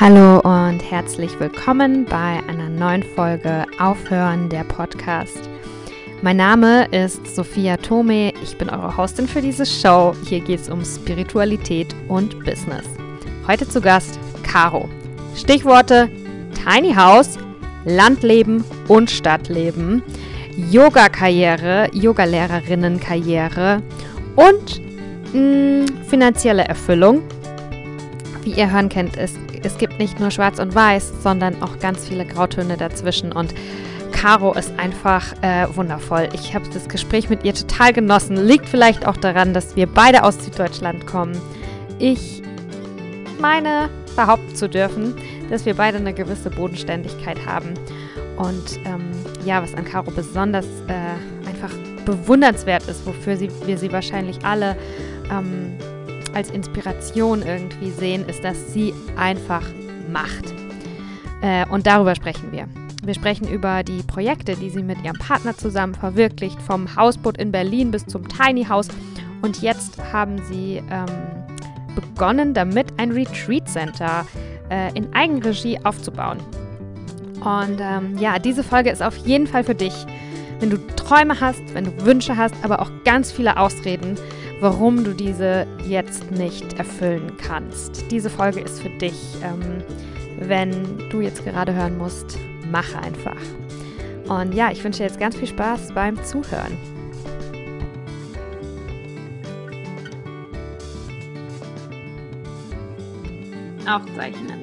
Hallo und herzlich willkommen bei einer neuen Folge Aufhören der Podcast. Mein Name ist Sophia Tome, ich bin eure Hostin für diese Show. Hier geht es um Spiritualität und Business. Heute zu Gast Caro. Stichworte Tiny House, Landleben und Stadtleben, Yoga-Karriere, Yogalehrerinnen-Karriere und mh, mm, finanzielle Erfüllung. Wie ihr hören könnt, ist es gibt nicht nur Schwarz und Weiß, sondern auch ganz viele Grautöne dazwischen. Und Caro ist einfach äh, wundervoll. Ich habe das Gespräch mit ihr total genossen. Liegt vielleicht auch daran, dass wir beide aus Süddeutschland kommen. Ich meine, behaupten zu dürfen, dass wir beide eine gewisse Bodenständigkeit haben. Und ähm, ja, was an Caro besonders äh, einfach bewundernswert ist, wofür sie, wir sie wahrscheinlich alle ähm, als Inspiration irgendwie sehen, ist, dass sie einfach macht. Äh, und darüber sprechen wir. Wir sprechen über die Projekte, die sie mit ihrem Partner zusammen verwirklicht, vom Hausboot in Berlin bis zum Tiny House. Und jetzt haben sie ähm, begonnen, damit ein Retreat Center äh, in Eigenregie aufzubauen. Und ähm, ja, diese Folge ist auf jeden Fall für dich. Wenn du Träume hast, wenn du Wünsche hast, aber auch ganz viele Ausreden, warum du diese jetzt nicht erfüllen kannst. Diese Folge ist für dich. Ähm, wenn du jetzt gerade hören musst, mache einfach. Und ja, ich wünsche dir jetzt ganz viel Spaß beim Zuhören. Aufzeichnen.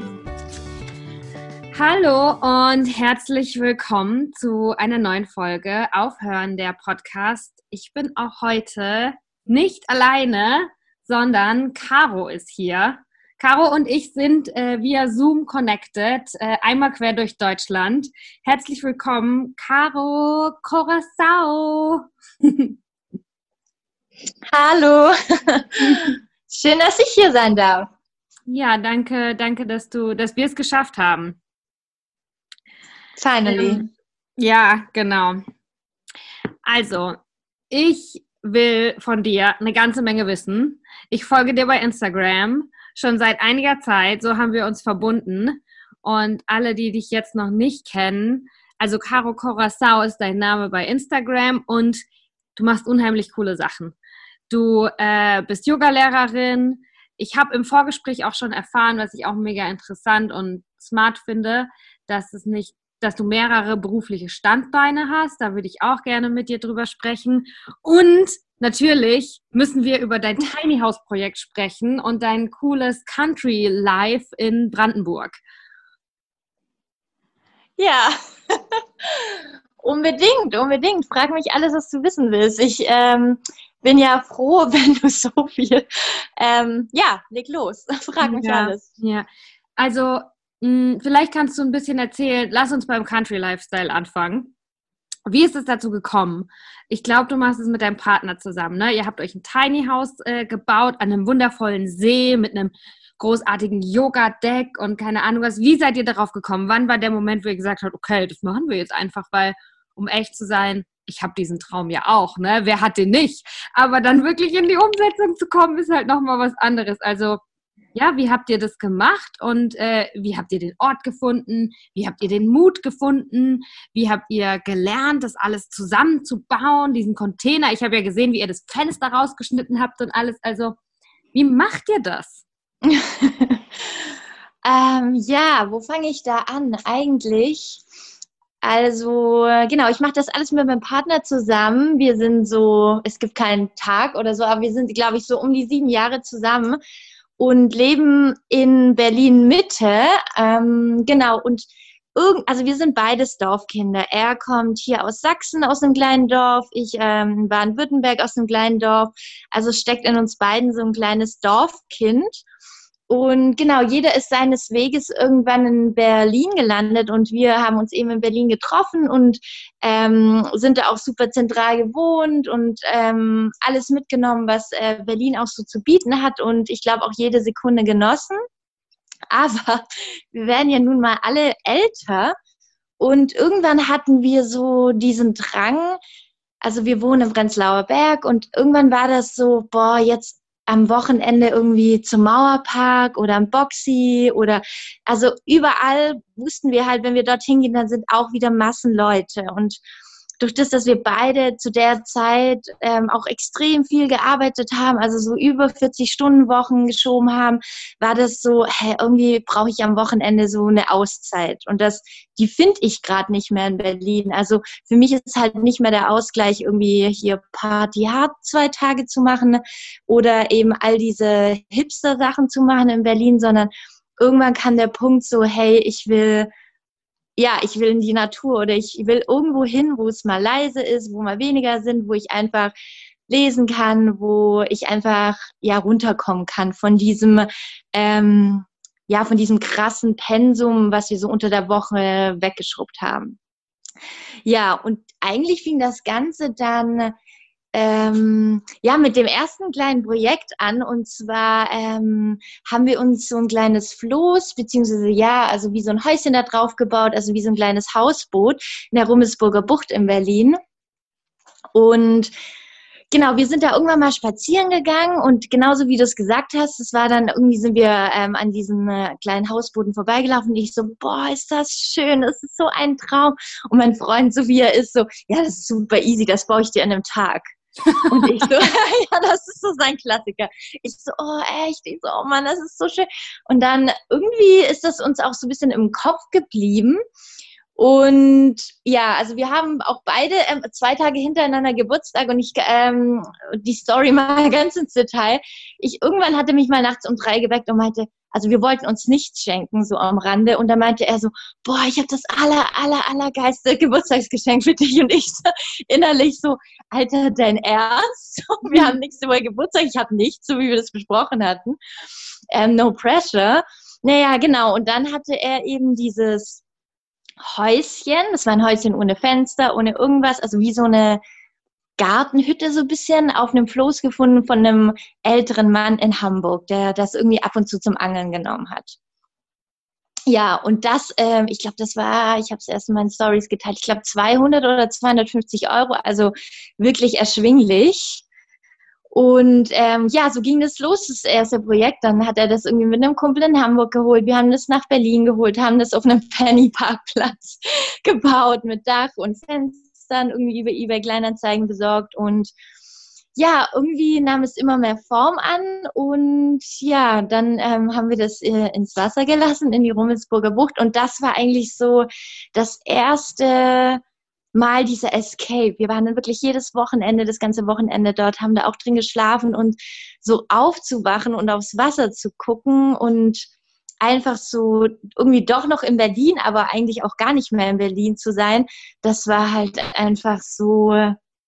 Hallo und herzlich willkommen zu einer neuen Folge Aufhören der Podcast. Ich bin auch heute nicht alleine, sondern Caro ist hier. Caro und ich sind äh, via Zoom connected, äh, einmal quer durch Deutschland. Herzlich willkommen, Caro Corazao. Hallo. Schön, dass ich hier sein darf. Ja, danke, danke, dass du, dass wir es geschafft haben. Finally. Ähm, ja, genau. Also, ich will von dir eine ganze Menge wissen. Ich folge dir bei Instagram schon seit einiger Zeit. So haben wir uns verbunden. Und alle, die dich jetzt noch nicht kennen, also Caro Corazao ist dein Name bei Instagram und du machst unheimlich coole Sachen. Du äh, bist Yogalehrerin. Ich habe im Vorgespräch auch schon erfahren, was ich auch mega interessant und smart finde, dass es nicht dass du mehrere berufliche Standbeine hast. Da würde ich auch gerne mit dir drüber sprechen. Und natürlich müssen wir über dein Tiny House Projekt sprechen und dein cooles Country Life in Brandenburg. Ja, unbedingt, unbedingt. Frag mich alles, was du wissen willst. Ich ähm, bin ja froh, wenn du so viel. Ähm, ja, leg los. Frag mich ja, alles. Ja, also vielleicht kannst du ein bisschen erzählen, lass uns beim Country Lifestyle anfangen. Wie ist es dazu gekommen? Ich glaube, du machst es mit deinem Partner zusammen. Ne? Ihr habt euch ein Tiny House äh, gebaut an einem wundervollen See mit einem großartigen Yoga-Deck und keine Ahnung was. Wie seid ihr darauf gekommen? Wann war der Moment, wo ihr gesagt habt, okay, das machen wir jetzt einfach, weil, um echt zu sein, ich habe diesen Traum ja auch, ne? Wer hat den nicht? Aber dann wirklich in die Umsetzung zu kommen, ist halt nochmal was anderes. Also ja, wie habt ihr das gemacht und äh, wie habt ihr den Ort gefunden? Wie habt ihr den Mut gefunden? Wie habt ihr gelernt, das alles zusammenzubauen, diesen Container? Ich habe ja gesehen, wie ihr das Fenster rausgeschnitten habt und alles. Also, wie macht ihr das? ähm, ja, wo fange ich da an? Eigentlich. Also genau, ich mache das alles mit meinem Partner zusammen. Wir sind so, es gibt keinen Tag oder so, aber wir sind, glaube ich, so um die sieben Jahre zusammen und leben in Berlin Mitte. Ähm, genau, und irgend, also wir sind beides Dorfkinder. Er kommt hier aus Sachsen, aus einem kleinen Dorf, ich ähm, in Baden-Württemberg aus einem kleinen Dorf. Also steckt in uns beiden so ein kleines Dorfkind. Und genau, jeder ist seines Weges irgendwann in Berlin gelandet und wir haben uns eben in Berlin getroffen und ähm, sind da auch super zentral gewohnt und ähm, alles mitgenommen, was äh, Berlin auch so zu bieten hat und ich glaube auch jede Sekunde genossen. Aber wir werden ja nun mal alle älter und irgendwann hatten wir so diesen Drang, also wir wohnen im Prenzlauer Berg und irgendwann war das so, boah, jetzt am Wochenende irgendwie zum Mauerpark oder am Boxy oder also überall wussten wir halt, wenn wir dorthin gehen, dann sind auch wieder Massen Leute und durch das, dass wir beide zu der Zeit ähm, auch extrem viel gearbeitet haben, also so über 40 Stunden Wochen geschoben haben, war das so, hey, irgendwie brauche ich am Wochenende so eine Auszeit. Und das, die finde ich gerade nicht mehr in Berlin. Also für mich ist halt nicht mehr der Ausgleich, irgendwie hier Party hart zwei Tage zu machen oder eben all diese Hipster-Sachen zu machen in Berlin, sondern irgendwann kam der Punkt so, hey, ich will ja, ich will in die Natur oder ich will irgendwo hin, wo es mal leise ist, wo mal weniger sind, wo ich einfach lesen kann, wo ich einfach ja runterkommen kann von diesem ähm, ja von diesem krassen Pensum, was wir so unter der Woche weggeschrubbt haben. Ja, und eigentlich fing das Ganze dann ähm, ja, mit dem ersten kleinen Projekt an. Und zwar ähm, haben wir uns so ein kleines Floß, beziehungsweise ja, also wie so ein Häuschen da drauf gebaut, also wie so ein kleines Hausboot in der Rummelsburger Bucht in Berlin. Und genau, wir sind da irgendwann mal spazieren gegangen und genauso wie du es gesagt hast, es war dann irgendwie sind wir ähm, an diesen äh, kleinen Hausbooten vorbeigelaufen und ich so, boah, ist das schön, das ist so ein Traum. Und mein Freund Sophia ist so, ja, das ist super easy, das baue ich dir an einem Tag. Und ich so, ja, das ist so sein Klassiker. Ich so, oh echt, ich so, oh Mann, das ist so schön. Und dann irgendwie ist das uns auch so ein bisschen im Kopf geblieben. Und ja, also wir haben auch beide ähm, zwei Tage hintereinander Geburtstag und ich ähm, die Story mal ganz ins Detail. Ich irgendwann hatte mich mal nachts um drei geweckt und meinte, also wir wollten uns nichts schenken, so am Rande. Und da meinte er so, boah, ich habe das aller, aller, allergeilste Geburtstagsgeschenk für dich. Und ich so, innerlich so, Alter, dein Ernst? Wir haben nächste Woche Geburtstag. Ich habe nichts, so wie wir das besprochen hatten. Ähm, no pressure. Naja, genau. Und dann hatte er eben dieses Häuschen. Das war ein Häuschen ohne Fenster, ohne irgendwas, also wie so eine Gartenhütte so ein bisschen auf einem Floß gefunden von einem älteren Mann in Hamburg, der das irgendwie ab und zu zum Angeln genommen hat. Ja, und das, ähm, ich glaube, das war, ich habe es erst in meinen Stories geteilt, ich glaube 200 oder 250 Euro, also wirklich erschwinglich. Und ähm, ja, so ging das los, das erste Projekt. Dann hat er das irgendwie mit einem Kumpel in Hamburg geholt. Wir haben das nach Berlin geholt, haben das auf einem Penny-Parkplatz gebaut mit Dach und Fenstern, irgendwie über eBay Kleinanzeigen besorgt. Und ja, irgendwie nahm es immer mehr Form an. Und ja, dann ähm, haben wir das äh, ins Wasser gelassen, in die Rummelsburger Bucht. Und das war eigentlich so das erste mal dieser Escape. Wir waren dann wirklich jedes Wochenende, das ganze Wochenende dort, haben da auch drin geschlafen und so aufzuwachen und aufs Wasser zu gucken und einfach so irgendwie doch noch in Berlin, aber eigentlich auch gar nicht mehr in Berlin zu sein, das war halt einfach so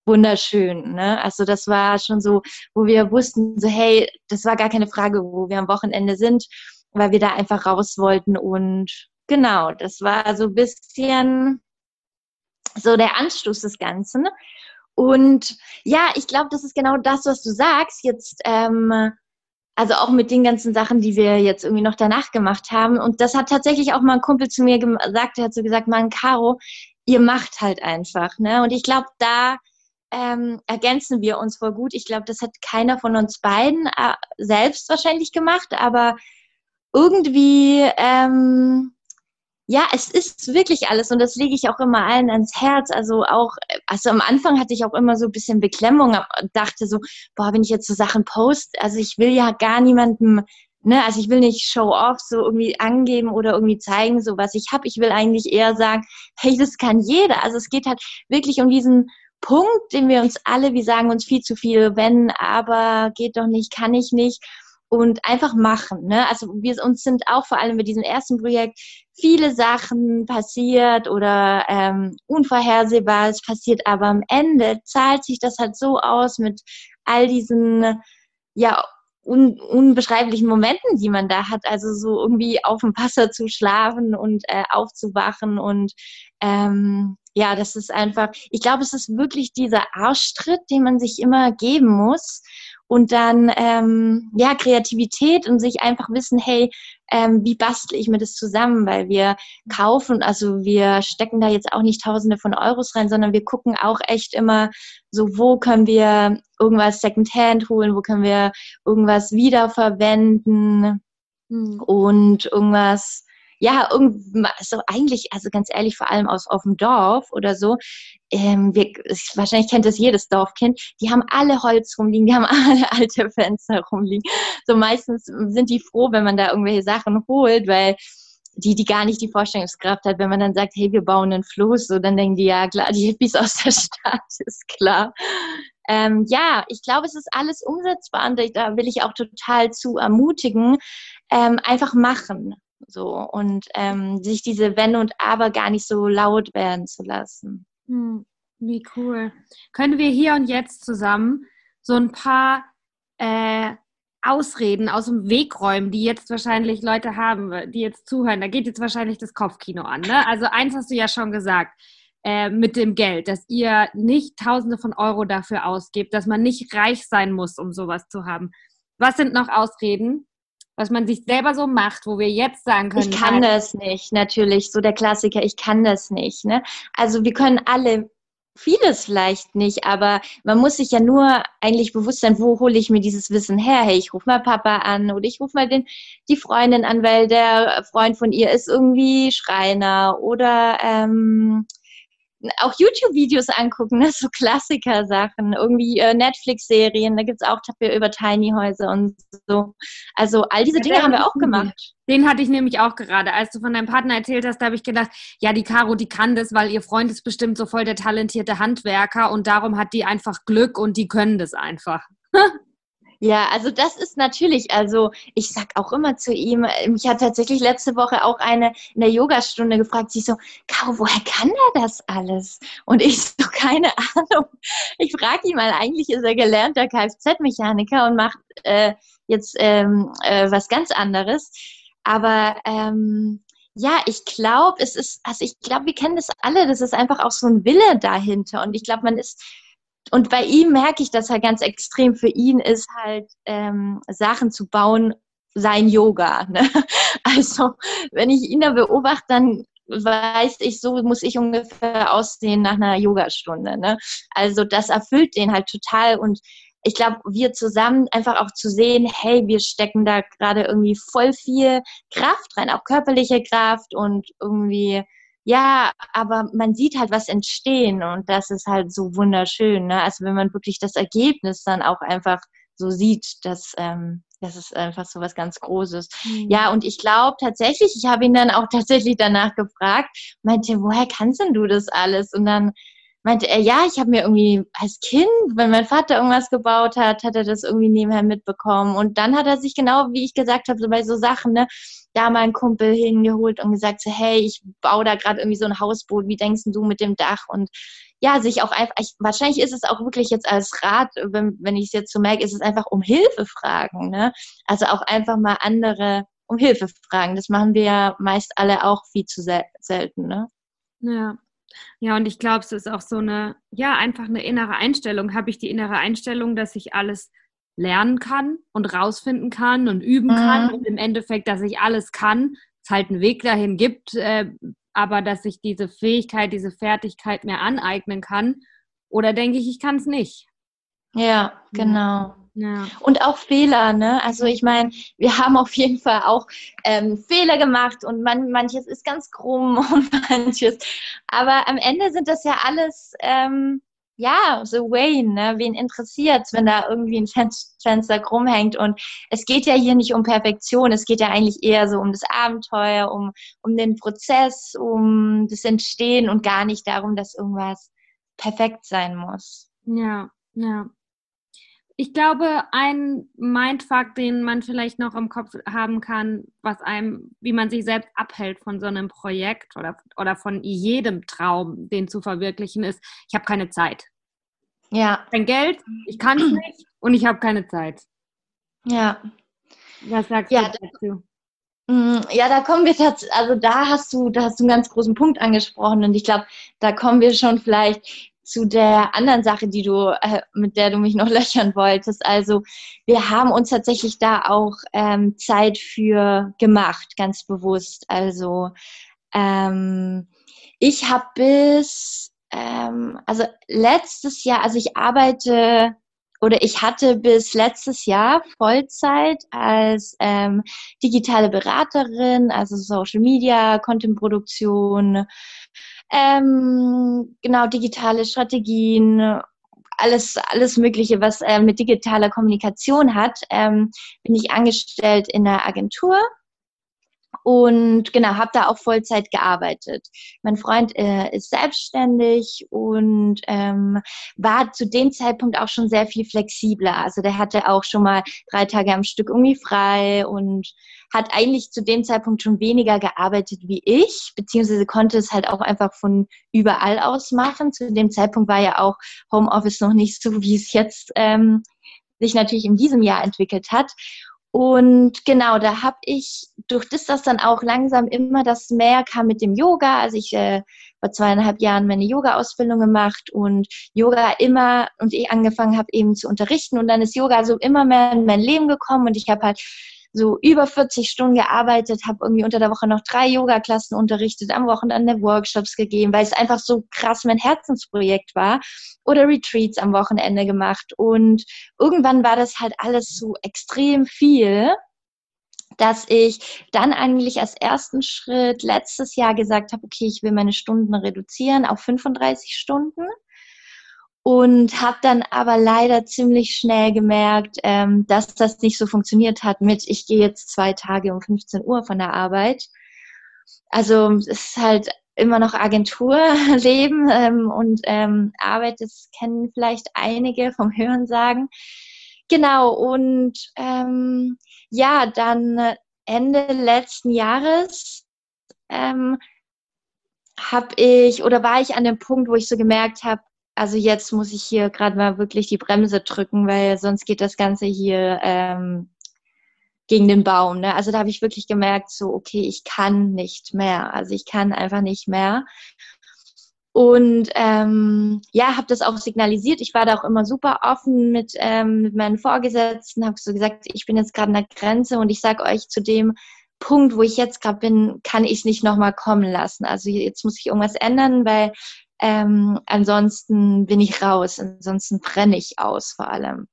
wunderschön. Ne? Also das war schon so, wo wir wussten, so hey, das war gar keine Frage, wo wir am Wochenende sind, weil wir da einfach raus wollten und genau, das war so ein bisschen so der Anstoß des Ganzen. Und ja, ich glaube, das ist genau das, was du sagst. Jetzt, ähm, also auch mit den ganzen Sachen, die wir jetzt irgendwie noch danach gemacht haben. Und das hat tatsächlich auch mal ein Kumpel zu mir gesagt, der hat so gesagt, Mann, Caro, ihr macht halt einfach. Ne? Und ich glaube, da ähm, ergänzen wir uns voll gut. Ich glaube, das hat keiner von uns beiden äh, selbst wahrscheinlich gemacht, aber irgendwie ähm, ja, es ist wirklich alles und das lege ich auch immer allen ans Herz. Also auch, also am Anfang hatte ich auch immer so ein bisschen Beklemmung, dachte so, boah, wenn ich jetzt so Sachen poste, also ich will ja gar niemandem, ne, also ich will nicht show off so irgendwie angeben oder irgendwie zeigen, so was ich habe. Ich will eigentlich eher sagen, hey, das kann jeder. Also es geht halt wirklich um diesen Punkt, den wir uns alle, wir sagen uns viel zu viel, wenn, aber geht doch nicht, kann ich nicht und einfach machen. Ne? Also wir uns sind auch vor allem mit diesem ersten Projekt viele Sachen passiert oder ähm, unvorhersehbar. Es passiert aber am Ende zahlt sich das halt so aus mit all diesen ja un unbeschreiblichen Momenten, die man da hat. Also so irgendwie auf dem Wasser zu schlafen und äh, aufzuwachen und ähm, ja, das ist einfach, ich glaube, es ist wirklich dieser Arschtritt, den man sich immer geben muss und dann ähm, ja Kreativität und sich einfach wissen, hey, ähm, wie bastle ich mir das zusammen, weil wir kaufen, also wir stecken da jetzt auch nicht Tausende von Euros rein, sondern wir gucken auch echt immer so, wo können wir irgendwas Secondhand holen, wo können wir irgendwas wiederverwenden mhm. und irgendwas ja, so eigentlich, also ganz ehrlich, vor allem aus, auf dem Dorf oder so, ähm, wir, wahrscheinlich kennt das jedes Dorfkind, die haben alle Holz rumliegen, die haben alle alte Fenster rumliegen. So meistens sind die froh, wenn man da irgendwelche Sachen holt, weil die, die gar nicht die Vorstellungskraft hat, wenn man dann sagt, hey, wir bauen einen Fluss, so dann denken die, ja klar, die Hippies aus der Stadt, ist klar. Ähm, ja, ich glaube, es ist alles umsetzbar und da will ich auch total zu ermutigen, ähm, einfach machen. So und ähm, sich diese Wenn und Aber gar nicht so laut werden zu lassen. Hm, wie cool. Können wir hier und jetzt zusammen so ein paar äh, Ausreden aus dem Weg räumen, die jetzt wahrscheinlich Leute haben, die jetzt zuhören. Da geht jetzt wahrscheinlich das Kopfkino an. Ne? Also eins hast du ja schon gesagt äh, mit dem Geld, dass ihr nicht Tausende von Euro dafür ausgebt, dass man nicht reich sein muss, um sowas zu haben. Was sind noch Ausreden, was man sich selber so macht, wo wir jetzt sagen können? Ich kann das nicht, natürlich. So der Klassiker, ich kann das nicht. Ne? Also wir können alle vieles vielleicht nicht, aber man muss sich ja nur eigentlich bewusst sein, wo hole ich mir dieses Wissen her? Hey, ich rufe mal Papa an oder ich rufe mal den, die Freundin an, weil der Freund von ihr ist irgendwie Schreiner oder ähm, auch YouTube-Videos angucken, ne? so Klassiker-Sachen, irgendwie äh, Netflix-Serien, da gibt es auch über Tiny Häuser und so. Also all diese ja, Dinge haben wir auch gemacht. Den hatte ich nämlich auch gerade. Als du von deinem Partner erzählt hast, da habe ich gedacht, ja, die Caro, die kann das, weil ihr Freund ist bestimmt so voll der talentierte Handwerker und darum hat die einfach Glück und die können das einfach. Ja, also das ist natürlich, also ich sag auch immer zu ihm, mich hat tatsächlich letzte Woche auch eine in der Yogastunde gefragt, sie so, Kau, woher kann er das alles? Und ich so, keine Ahnung. Ich frage ihn mal, eigentlich ist er gelernter Kfz-Mechaniker und macht äh, jetzt ähm, äh, was ganz anderes. Aber ähm, ja, ich glaube, es ist, also ich glaube, wir kennen das alle, das ist einfach auch so ein Wille dahinter. Und ich glaube, man ist und bei ihm merke ich, dass er ganz extrem für ihn ist, halt ähm, Sachen zu bauen, sein Yoga. Ne? Also wenn ich ihn da beobachte, dann weiß ich, so muss ich ungefähr aussehen nach einer Yogastunde. Ne? Also das erfüllt den halt total und ich glaube, wir zusammen einfach auch zu sehen, hey, wir stecken da gerade irgendwie voll viel Kraft rein, auch körperliche Kraft und irgendwie ja, aber man sieht halt was entstehen und das ist halt so wunderschön. Ne? Also wenn man wirklich das Ergebnis dann auch einfach so sieht, dass ähm, das ist einfach so was ganz Großes. Mhm. Ja, und ich glaube tatsächlich, ich habe ihn dann auch tatsächlich danach gefragt, meinte, woher kannst denn du das alles? Und dann meinte er, ja, ich habe mir irgendwie als Kind, wenn mein Vater irgendwas gebaut hat, hat er das irgendwie nebenher mitbekommen. Und dann hat er sich genau, wie ich gesagt habe, so bei so Sachen, ne, da mal einen Kumpel hingeholt und gesagt, so, hey, ich baue da gerade irgendwie so ein Hausboot, wie denkst du mit dem Dach? Und ja, sich auch einfach, ich, wahrscheinlich ist es auch wirklich jetzt als Rat, wenn, wenn ich es jetzt so merke, ist es einfach um Hilfe fragen, ne? Also auch einfach mal andere um Hilfe fragen. Das machen wir ja meist alle auch viel zu sel selten, ne? Ja, ja, und ich glaube, es ist auch so eine, ja, einfach eine innere Einstellung. Habe ich die innere Einstellung, dass ich alles lernen kann und rausfinden kann und üben mhm. kann und im Endeffekt, dass ich alles kann, es halt einen Weg dahin gibt, äh, aber dass ich diese Fähigkeit, diese Fertigkeit mir aneignen kann. Oder denke ich, ich kann es nicht. Ja, genau. Ja. Und auch Fehler, ne? Also ich meine, wir haben auf jeden Fall auch ähm, Fehler gemacht und man, manches ist ganz krumm und manches. Aber am Ende sind das ja alles, ähm, ja, so Wayne, ne? Wen interessiert's, wenn da irgendwie ein Fenster krumm hängt? Und es geht ja hier nicht um Perfektion, es geht ja eigentlich eher so um das Abenteuer, um, um den Prozess, um das Entstehen und gar nicht darum, dass irgendwas perfekt sein muss. Ja, ja. Ich glaube, ein Mindfuck, den man vielleicht noch im Kopf haben kann, was einem, wie man sich selbst abhält von so einem Projekt oder, oder von jedem Traum, den zu verwirklichen, ist, ich habe keine Zeit. Ja. Kein Geld, ich kann es nicht und ich habe keine Zeit. Ja. Was sagst ja, du dazu? Mm, ja, da kommen wir tatsächlich, also da hast du, da hast du einen ganz großen Punkt angesprochen und ich glaube, da kommen wir schon vielleicht zu der anderen Sache, die du, äh, mit der du mich noch löchern wolltest. Also wir haben uns tatsächlich da auch ähm, Zeit für gemacht, ganz bewusst. Also ähm, ich habe bis, ähm, also letztes Jahr, also ich arbeite oder ich hatte bis letztes Jahr Vollzeit als ähm, digitale Beraterin, also Social Media, Content-Produktion, ähm, genau digitale Strategien, alles, alles Mögliche, was äh, mit digitaler Kommunikation hat, ähm, bin ich angestellt in einer Agentur und genau, habe da auch Vollzeit gearbeitet. Mein Freund äh, ist selbstständig und ähm, war zu dem Zeitpunkt auch schon sehr viel flexibler. Also der hatte auch schon mal drei Tage am Stück irgendwie frei und hat eigentlich zu dem Zeitpunkt schon weniger gearbeitet wie ich, beziehungsweise konnte es halt auch einfach von überall aus machen. Zu dem Zeitpunkt war ja auch Homeoffice noch nicht so, wie es jetzt ähm, sich natürlich in diesem Jahr entwickelt hat. Und genau, da habe ich durch das, dass dann auch langsam immer das mehr kam mit dem Yoga. Also ich äh, vor zweieinhalb Jahren meine Yoga-Ausbildung gemacht und Yoga immer und ich angefangen habe eben zu unterrichten und dann ist Yoga so immer mehr in mein Leben gekommen und ich habe halt so über 40 Stunden gearbeitet, habe irgendwie unter der Woche noch drei Yoga-Klassen unterrichtet, am Wochenende Workshops gegeben, weil es einfach so krass mein Herzensprojekt war. Oder Retreats am Wochenende gemacht. Und irgendwann war das halt alles so extrem viel dass ich dann eigentlich als ersten Schritt letztes Jahr gesagt habe, okay, ich will meine Stunden reduzieren auf 35 Stunden und habe dann aber leider ziemlich schnell gemerkt, ähm, dass das nicht so funktioniert hat mit, ich gehe jetzt zwei Tage um 15 Uhr von der Arbeit. Also es ist halt immer noch Agenturleben ähm, und ähm, Arbeit, das kennen vielleicht einige vom Hörensagen. Genau, und ähm, ja, dann Ende letzten Jahres ähm, habe ich oder war ich an dem Punkt, wo ich so gemerkt habe, also jetzt muss ich hier gerade mal wirklich die Bremse drücken, weil sonst geht das Ganze hier ähm, gegen den Baum. Ne? Also da habe ich wirklich gemerkt, so, okay, ich kann nicht mehr. Also ich kann einfach nicht mehr. Und ähm, ja, habe das auch signalisiert. Ich war da auch immer super offen mit, ähm, mit meinen Vorgesetzten, habe so gesagt, ich bin jetzt gerade an der Grenze und ich sage euch zu dem Punkt, wo ich jetzt gerade bin, kann ich es nicht nochmal kommen lassen. Also jetzt muss ich irgendwas ändern, weil ähm, ansonsten bin ich raus, ansonsten brenne ich aus vor allem.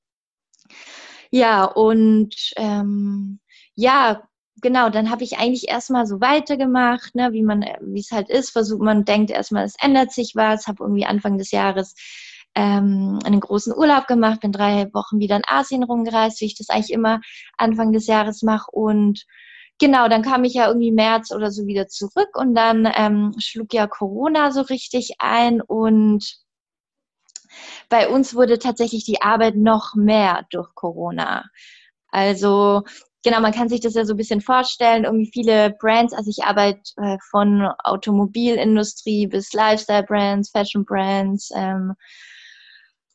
Ja, und ähm, ja, genau, dann habe ich eigentlich erstmal so weitergemacht, ne, wie man, wie es halt ist, versucht, man denkt erstmal, es ändert sich was, habe irgendwie Anfang des Jahres ähm, einen großen Urlaub gemacht, bin drei Wochen wieder in Asien rumgereist, wie ich das eigentlich immer Anfang des Jahres mache. Und Genau, dann kam ich ja irgendwie März oder so wieder zurück und dann ähm, schlug ja Corona so richtig ein und bei uns wurde tatsächlich die Arbeit noch mehr durch Corona. Also genau, man kann sich das ja so ein bisschen vorstellen, irgendwie viele Brands, also ich arbeite äh, von Automobilindustrie bis Lifestyle-Brands, Fashion-Brands, ähm,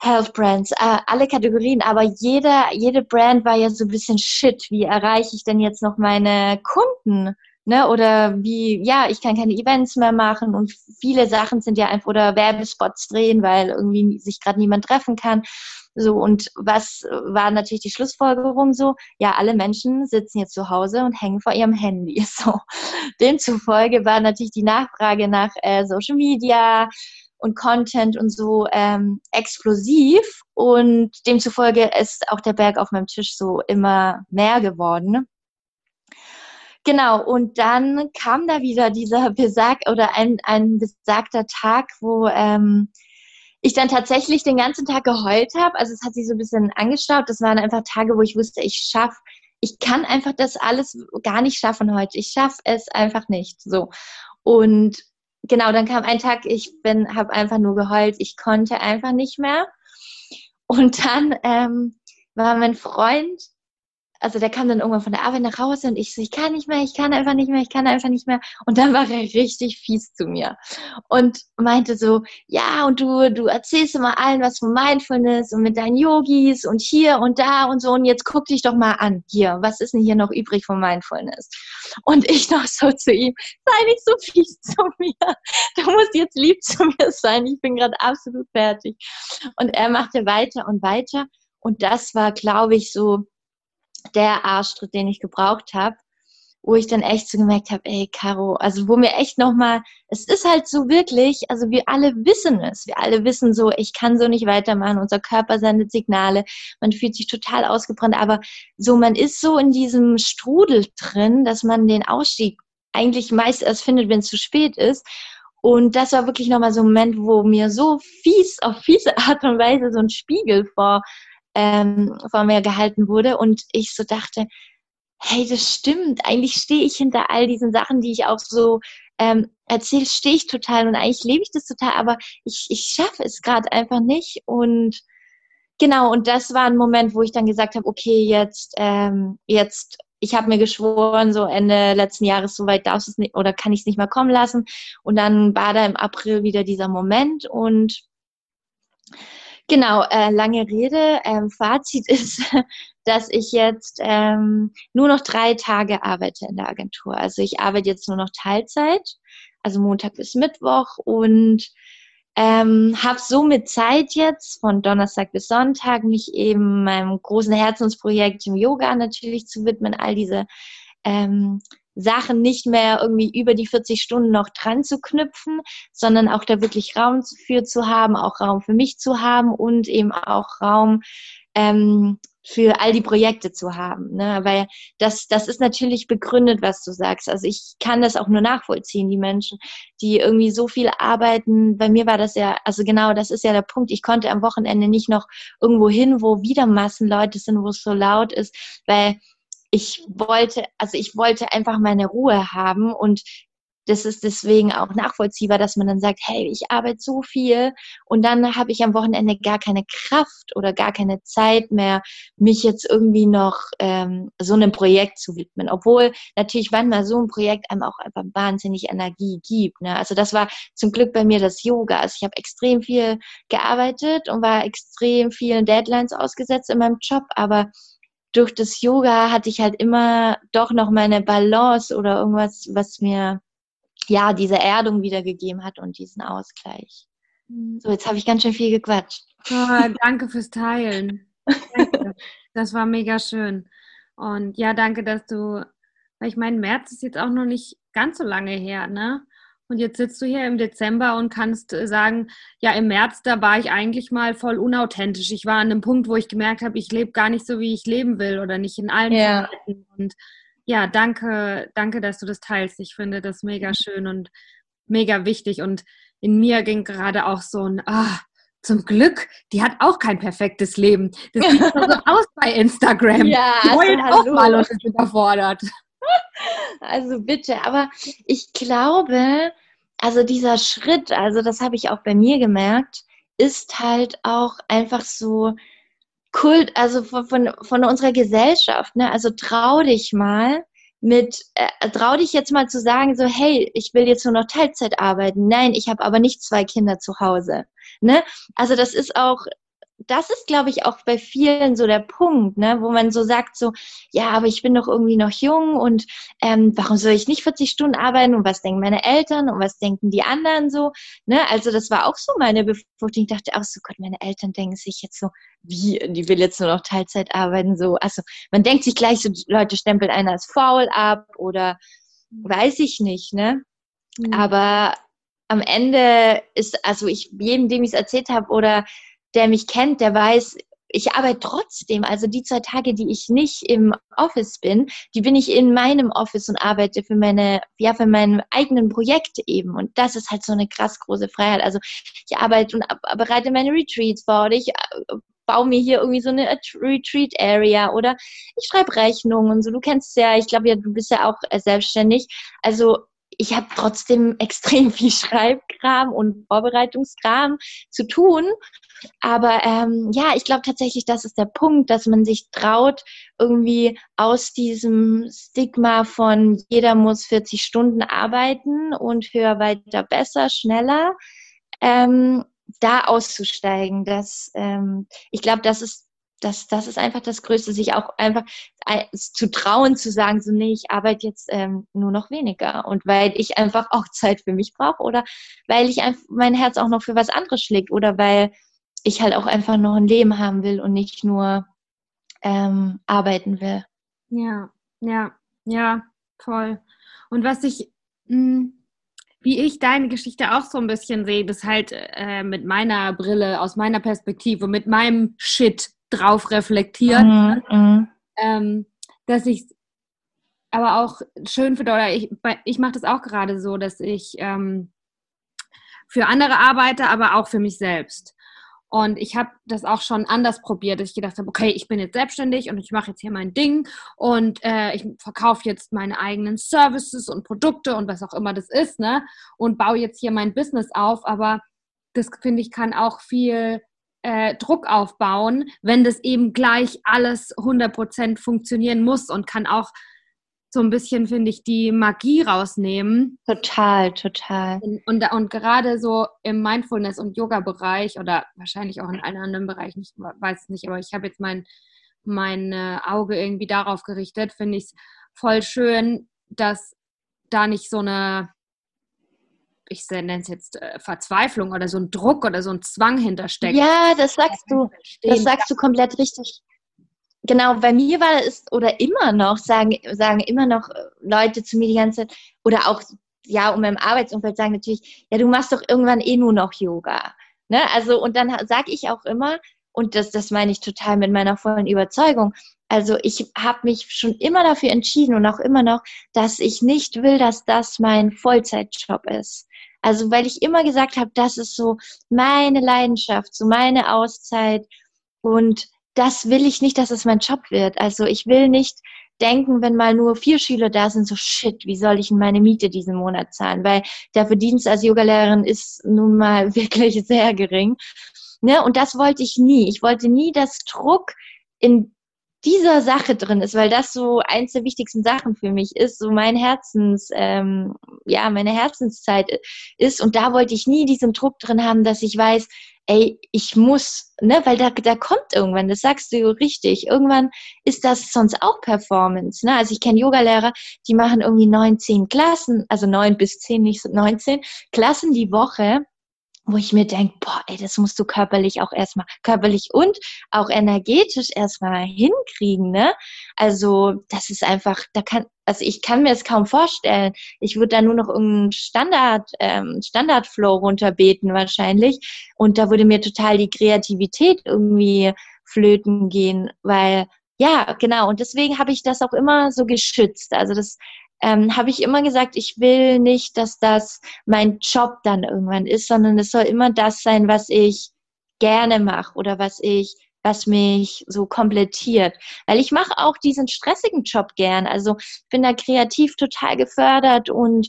Health Brands, äh, alle Kategorien, aber jeder, jede Brand war ja so ein bisschen shit. Wie erreiche ich denn jetzt noch meine Kunden? Ne? Oder wie, ja, ich kann keine Events mehr machen und viele Sachen sind ja einfach oder Werbespots drehen, weil irgendwie sich gerade niemand treffen kann. So, und was war natürlich die Schlussfolgerung so? Ja, alle Menschen sitzen jetzt zu Hause und hängen vor ihrem Handy. So. Demzufolge war natürlich die Nachfrage nach äh, Social Media, und Content und so ähm, explosiv und demzufolge ist auch der Berg auf meinem Tisch so immer mehr geworden. Genau, und dann kam da wieder dieser besag oder ein, ein besagter Tag, wo ähm, ich dann tatsächlich den ganzen Tag geheult habe. Also es hat sich so ein bisschen angestaut. Das waren einfach Tage, wo ich wusste, ich schaffe, ich kann einfach das alles gar nicht schaffen heute. Ich schaffe es einfach nicht. So. Und genau, dann kam ein Tag, ich bin, habe einfach nur geheult, ich konnte einfach nicht mehr. Und dann ähm, war mein Freund also der kam dann irgendwann von der Arbeit nach Hause und ich so, ich kann nicht mehr, ich kann einfach nicht mehr, ich kann einfach nicht mehr. Und dann war er richtig fies zu mir und meinte so, ja, und du, du erzählst immer allen was von Mindfulness und mit deinen Yogis und hier und da und so und jetzt guck dich doch mal an, hier, was ist denn hier noch übrig von Mindfulness? Und ich noch so zu ihm, sei nicht so fies zu mir, du musst jetzt lieb zu mir sein, ich bin gerade absolut fertig. Und er machte weiter und weiter und das war, glaube ich, so der Arschtritt, den ich gebraucht habe. wo ich dann echt so gemerkt habe, ey, Caro, also wo mir echt nochmal, es ist halt so wirklich, also wir alle wissen es, wir alle wissen so, ich kann so nicht weitermachen, unser Körper sendet Signale, man fühlt sich total ausgebrannt, aber so, man ist so in diesem Strudel drin, dass man den Ausstieg eigentlich meist erst findet, wenn es zu spät ist. Und das war wirklich nochmal so ein Moment, wo mir so fies, auf fiese Art und Weise so ein Spiegel vor, ähm, vor mir gehalten wurde. Und ich so dachte, hey, das stimmt, eigentlich stehe ich hinter all diesen Sachen, die ich auch so ähm, erzähle, stehe ich total. Und eigentlich lebe ich das total, aber ich, ich schaffe es gerade einfach nicht. Und genau, und das war ein Moment, wo ich dann gesagt habe, okay, jetzt, ähm, jetzt ich habe mir geschworen, so Ende letzten Jahres, soweit darf es nicht oder kann ich es nicht mehr kommen lassen. Und dann war da im April wieder dieser Moment. Und genau, äh, lange Rede. Ähm, Fazit ist, dass ich jetzt ähm, nur noch drei Tage arbeite in der Agentur. Also ich arbeite jetzt nur noch Teilzeit, also Montag bis Mittwoch und ähm, habe somit Zeit jetzt von Donnerstag bis Sonntag, mich eben meinem großen Herzensprojekt im Yoga natürlich zu widmen, all diese ähm, Sachen nicht mehr irgendwie über die 40 Stunden noch dran zu knüpfen, sondern auch da wirklich Raum für zu haben, auch Raum für mich zu haben und eben auch Raum ähm, für all die Projekte zu haben. Ne? Weil das, das ist natürlich begründet, was du sagst. Also ich kann das auch nur nachvollziehen, die Menschen, die irgendwie so viel arbeiten. Bei mir war das ja, also genau, das ist ja der Punkt. Ich konnte am Wochenende nicht noch irgendwo hin, wo wieder Massenleute sind, wo es so laut ist, weil ich wollte, also ich wollte einfach meine Ruhe haben und das ist deswegen auch nachvollziehbar, dass man dann sagt, hey, ich arbeite so viel und dann habe ich am Wochenende gar keine Kraft oder gar keine Zeit mehr, mich jetzt irgendwie noch ähm, so einem Projekt zu widmen. Obwohl natürlich manchmal so ein Projekt einem auch einfach wahnsinnig Energie gibt. Ne? Also das war zum Glück bei mir das Yoga. Also ich habe extrem viel gearbeitet und war extrem vielen Deadlines ausgesetzt in meinem Job, aber durch das Yoga hatte ich halt immer doch noch meine Balance oder irgendwas, was mir ja, diese Erdung wiedergegeben hat und diesen Ausgleich. Mhm. So, jetzt habe ich ganz schön viel gequatscht. Oh, danke fürs Teilen. Danke. Das war mega schön. Und ja, danke, dass du, weil ich meine, März ist jetzt auch noch nicht ganz so lange her, ne? Und jetzt sitzt du hier im Dezember und kannst äh, sagen, ja, im März, da war ich eigentlich mal voll unauthentisch. Ich war an einem Punkt, wo ich gemerkt habe, ich lebe gar nicht so, wie ich leben will oder nicht in allen ja. Zeiten. Und ja, danke, danke, dass du das teilst. Ich finde das mega schön und mega wichtig. Und in mir ging gerade auch so ein, ah, zum Glück, die hat auch kein perfektes Leben. Das sieht so aus bei Instagram. Ja, die also, auch mal und ist überfordert. Also bitte, aber ich glaube, also dieser Schritt, also das habe ich auch bei mir gemerkt, ist halt auch einfach so Kult, also von, von, von unserer Gesellschaft, ne? Also trau dich mal mit, äh, trau dich jetzt mal zu sagen, so, hey, ich will jetzt nur noch Teilzeit arbeiten. Nein, ich habe aber nicht zwei Kinder zu Hause. Ne? Also das ist auch das ist, glaube ich, auch bei vielen so der Punkt, ne, wo man so sagt, so, ja, aber ich bin doch irgendwie noch jung und ähm, warum soll ich nicht 40 Stunden arbeiten und was denken meine Eltern und was denken die anderen so, ne? Also das war auch so meine Befürchtung. Ich dachte auch so, Gott, meine Eltern denken sich jetzt so, wie, die will jetzt nur noch Teilzeit arbeiten, so. Also man denkt sich gleich so, Leute stempeln einer als faul ab oder weiß ich nicht, ne? Mhm. Aber am Ende ist, also ich, jedem, dem ich es erzählt habe oder der mich kennt, der weiß, ich arbeite trotzdem. Also die zwei Tage, die ich nicht im Office bin, die bin ich in meinem Office und arbeite für meine, ja, für mein eigenen Projekt eben. Und das ist halt so eine krass große Freiheit. Also ich arbeite und bereite meine Retreats vor oder ich äh, baue mir hier irgendwie so eine Retreat Area oder ich schreibe Rechnungen und so. Du kennst ja, ich glaube ja, du bist ja auch äh, selbstständig. Also ich habe trotzdem extrem viel Schreibkram und Vorbereitungskram zu tun. Aber ähm, ja, ich glaube tatsächlich, das ist der Punkt, dass man sich traut, irgendwie aus diesem Stigma von jeder muss 40 Stunden arbeiten und höher, weiter, besser, schneller, ähm, da auszusteigen. Das, ähm, ich glaube, das ist das, das ist einfach das Größte, sich auch einfach äh, zu trauen, zu sagen, so, nee, ich arbeite jetzt ähm, nur noch weniger. Und weil ich einfach auch Zeit für mich brauche oder weil ich einfach mein Herz auch noch für was anderes schlägt oder weil ich halt auch einfach noch ein Leben haben will und nicht nur ähm, arbeiten will. Ja, ja, ja, voll. Und was ich, mh, hm, wie ich deine Geschichte auch so ein bisschen sehe, das halt äh, mit meiner Brille, aus meiner Perspektive, mit meinem Shit drauf reflektiert, mhm, mhm. ähm, dass ich aber auch schön finde, oder ich, ich mache das auch gerade so, dass ich ähm, für andere arbeite, aber auch für mich selbst. Und ich habe das auch schon anders probiert, dass ich gedacht habe, okay, ich bin jetzt selbstständig und ich mache jetzt hier mein Ding und äh, ich verkaufe jetzt meine eigenen Services und Produkte und was auch immer das ist, ne? Und baue jetzt hier mein Business auf. Aber das finde ich kann auch viel äh, Druck aufbauen, wenn das eben gleich alles 100% funktionieren muss und kann auch so ein bisschen, finde ich, die Magie rausnehmen. Total, total. Und, und, und gerade so im Mindfulness- und Yoga-Bereich oder wahrscheinlich auch in allen anderen Bereichen, ich weiß es nicht, aber ich habe jetzt mein, mein äh, Auge irgendwie darauf gerichtet, finde ich es voll schön, dass da nicht so eine, ich nenne es jetzt äh, Verzweiflung oder so ein Druck oder so ein Zwang hintersteckt. Ja, das sagst du. Das sagst du komplett richtig. Genau, bei mir war es oder immer noch, sagen, sagen immer noch Leute zu mir die ganze Zeit, oder auch, ja, um im Arbeitsumfeld sagen natürlich, ja, du machst doch irgendwann eh nur noch Yoga. Ne? Also, und dann sage ich auch immer, und das, das meine ich total mit meiner vollen Überzeugung, also ich habe mich schon immer dafür entschieden und auch immer noch, dass ich nicht will, dass das mein Vollzeitjob ist. Also weil ich immer gesagt habe, das ist so meine Leidenschaft, so meine Auszeit und das will ich nicht, dass es mein Job wird. Also ich will nicht denken, wenn mal nur vier Schüler da sind, so shit, wie soll ich denn meine Miete diesen Monat zahlen? Weil der Verdienst als Yogalehrerin ist nun mal wirklich sehr gering. Ne? Und das wollte ich nie. Ich wollte nie, dass Druck in dieser Sache drin ist, weil das so eins der wichtigsten Sachen für mich ist, so mein Herzens, ähm, ja, meine Herzenszeit ist. Und da wollte ich nie diesen Druck drin haben, dass ich weiß, ey, ich muss, ne, weil da, da kommt irgendwann, das sagst du richtig, irgendwann ist das sonst auch Performance, ne? Also ich kenne Yogalehrer, die machen irgendwie neun, zehn Klassen, also neun bis zehn, nicht neunzehn Klassen die Woche wo ich mir denke, boah, ey, das musst du körperlich auch erstmal, körperlich und auch energetisch erstmal hinkriegen, ne? Also, das ist einfach, da kann, also ich kann mir es kaum vorstellen. Ich würde da nur noch irgendeinen Standard, ähm, Standardflow runterbeten wahrscheinlich. Und da würde mir total die Kreativität irgendwie flöten gehen, weil ja, genau. Und deswegen habe ich das auch immer so geschützt. Also das ähm, habe ich immer gesagt, ich will nicht, dass das mein Job dann irgendwann ist, sondern es soll immer das sein, was ich gerne mache oder was ich was mich so komplettiert. Weil ich mache auch diesen stressigen Job gern. Also bin da kreativ total gefördert und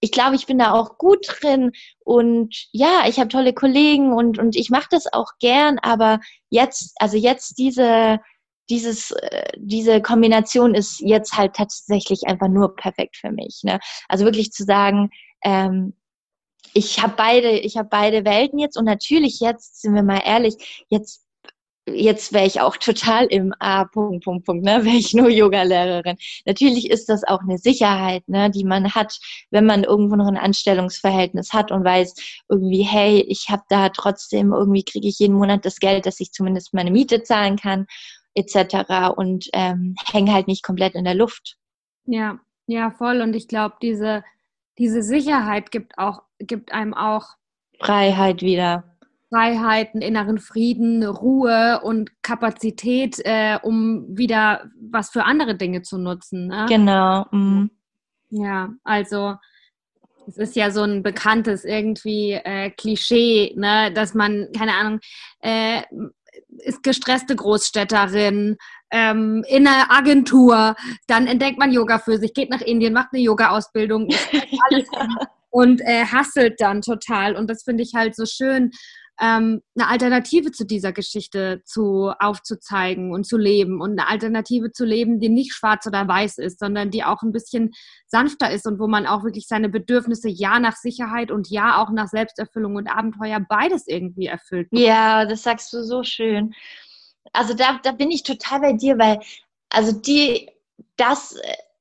ich glaube, ich bin da auch gut drin und ja, ich habe tolle Kollegen und, und ich mache das auch gern, aber jetzt, also jetzt diese, dieses, äh, diese Kombination ist jetzt halt tatsächlich einfach nur perfekt für mich. Ne? Also wirklich zu sagen, ähm, ich habe beide, ich habe beide Welten jetzt und natürlich jetzt, sind wir mal ehrlich, jetzt jetzt wäre ich auch total im A, Punkt, Punkt, Punkt, ne, wäre ich nur Yogalehrerin. Natürlich ist das auch eine Sicherheit, ne, die man hat, wenn man irgendwo noch ein Anstellungsverhältnis hat und weiß irgendwie, hey, ich habe da trotzdem, irgendwie kriege ich jeden Monat das Geld, dass ich zumindest meine Miete zahlen kann etc. und ähm, hängen halt nicht komplett in der Luft. Ja, ja, voll. Und ich glaube, diese, diese Sicherheit gibt auch, gibt einem auch Freiheit wieder. Freiheit, einen inneren Frieden, Ruhe und Kapazität, äh, um wieder was für andere Dinge zu nutzen. Ne? Genau. Mhm. Ja, also es ist ja so ein bekanntes irgendwie äh, Klischee, ne, dass man, keine Ahnung, äh, ist gestresste Großstädterin, ähm, in einer Agentur, dann entdeckt man Yoga für sich, geht nach Indien, macht eine Yoga-Ausbildung und äh, hasselt dann total. Und das finde ich halt so schön, ähm, eine Alternative zu dieser Geschichte zu aufzuzeigen und zu leben und eine Alternative zu leben, die nicht schwarz oder weiß ist, sondern die auch ein bisschen sanfter ist und wo man auch wirklich seine Bedürfnisse ja nach Sicherheit und ja auch nach Selbsterfüllung und Abenteuer beides irgendwie erfüllt. Ja, das sagst du so schön. Also da, da bin ich total bei dir, weil also die das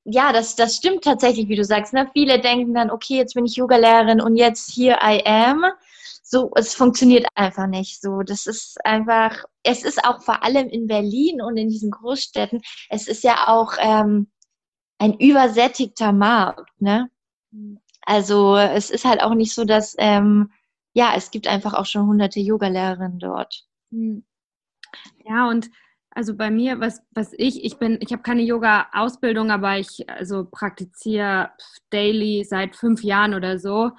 ja, das, das stimmt tatsächlich, wie du sagst. Ne? Viele denken dann, okay, jetzt bin ich Yoga-Lehrerin und jetzt hier I am so, es funktioniert einfach nicht so. Das ist einfach, es ist auch vor allem in Berlin und in diesen Großstädten, es ist ja auch, ähm, ein übersättigter Markt, ne? Also es ist halt auch nicht so, dass ähm, ja, es gibt einfach auch schon hunderte Yoga-Lehrerinnen dort. Mhm. Ja, und also bei mir, was, was ich, ich bin, ich habe keine Yoga-Ausbildung, aber ich also praktiziere daily seit fünf Jahren oder so.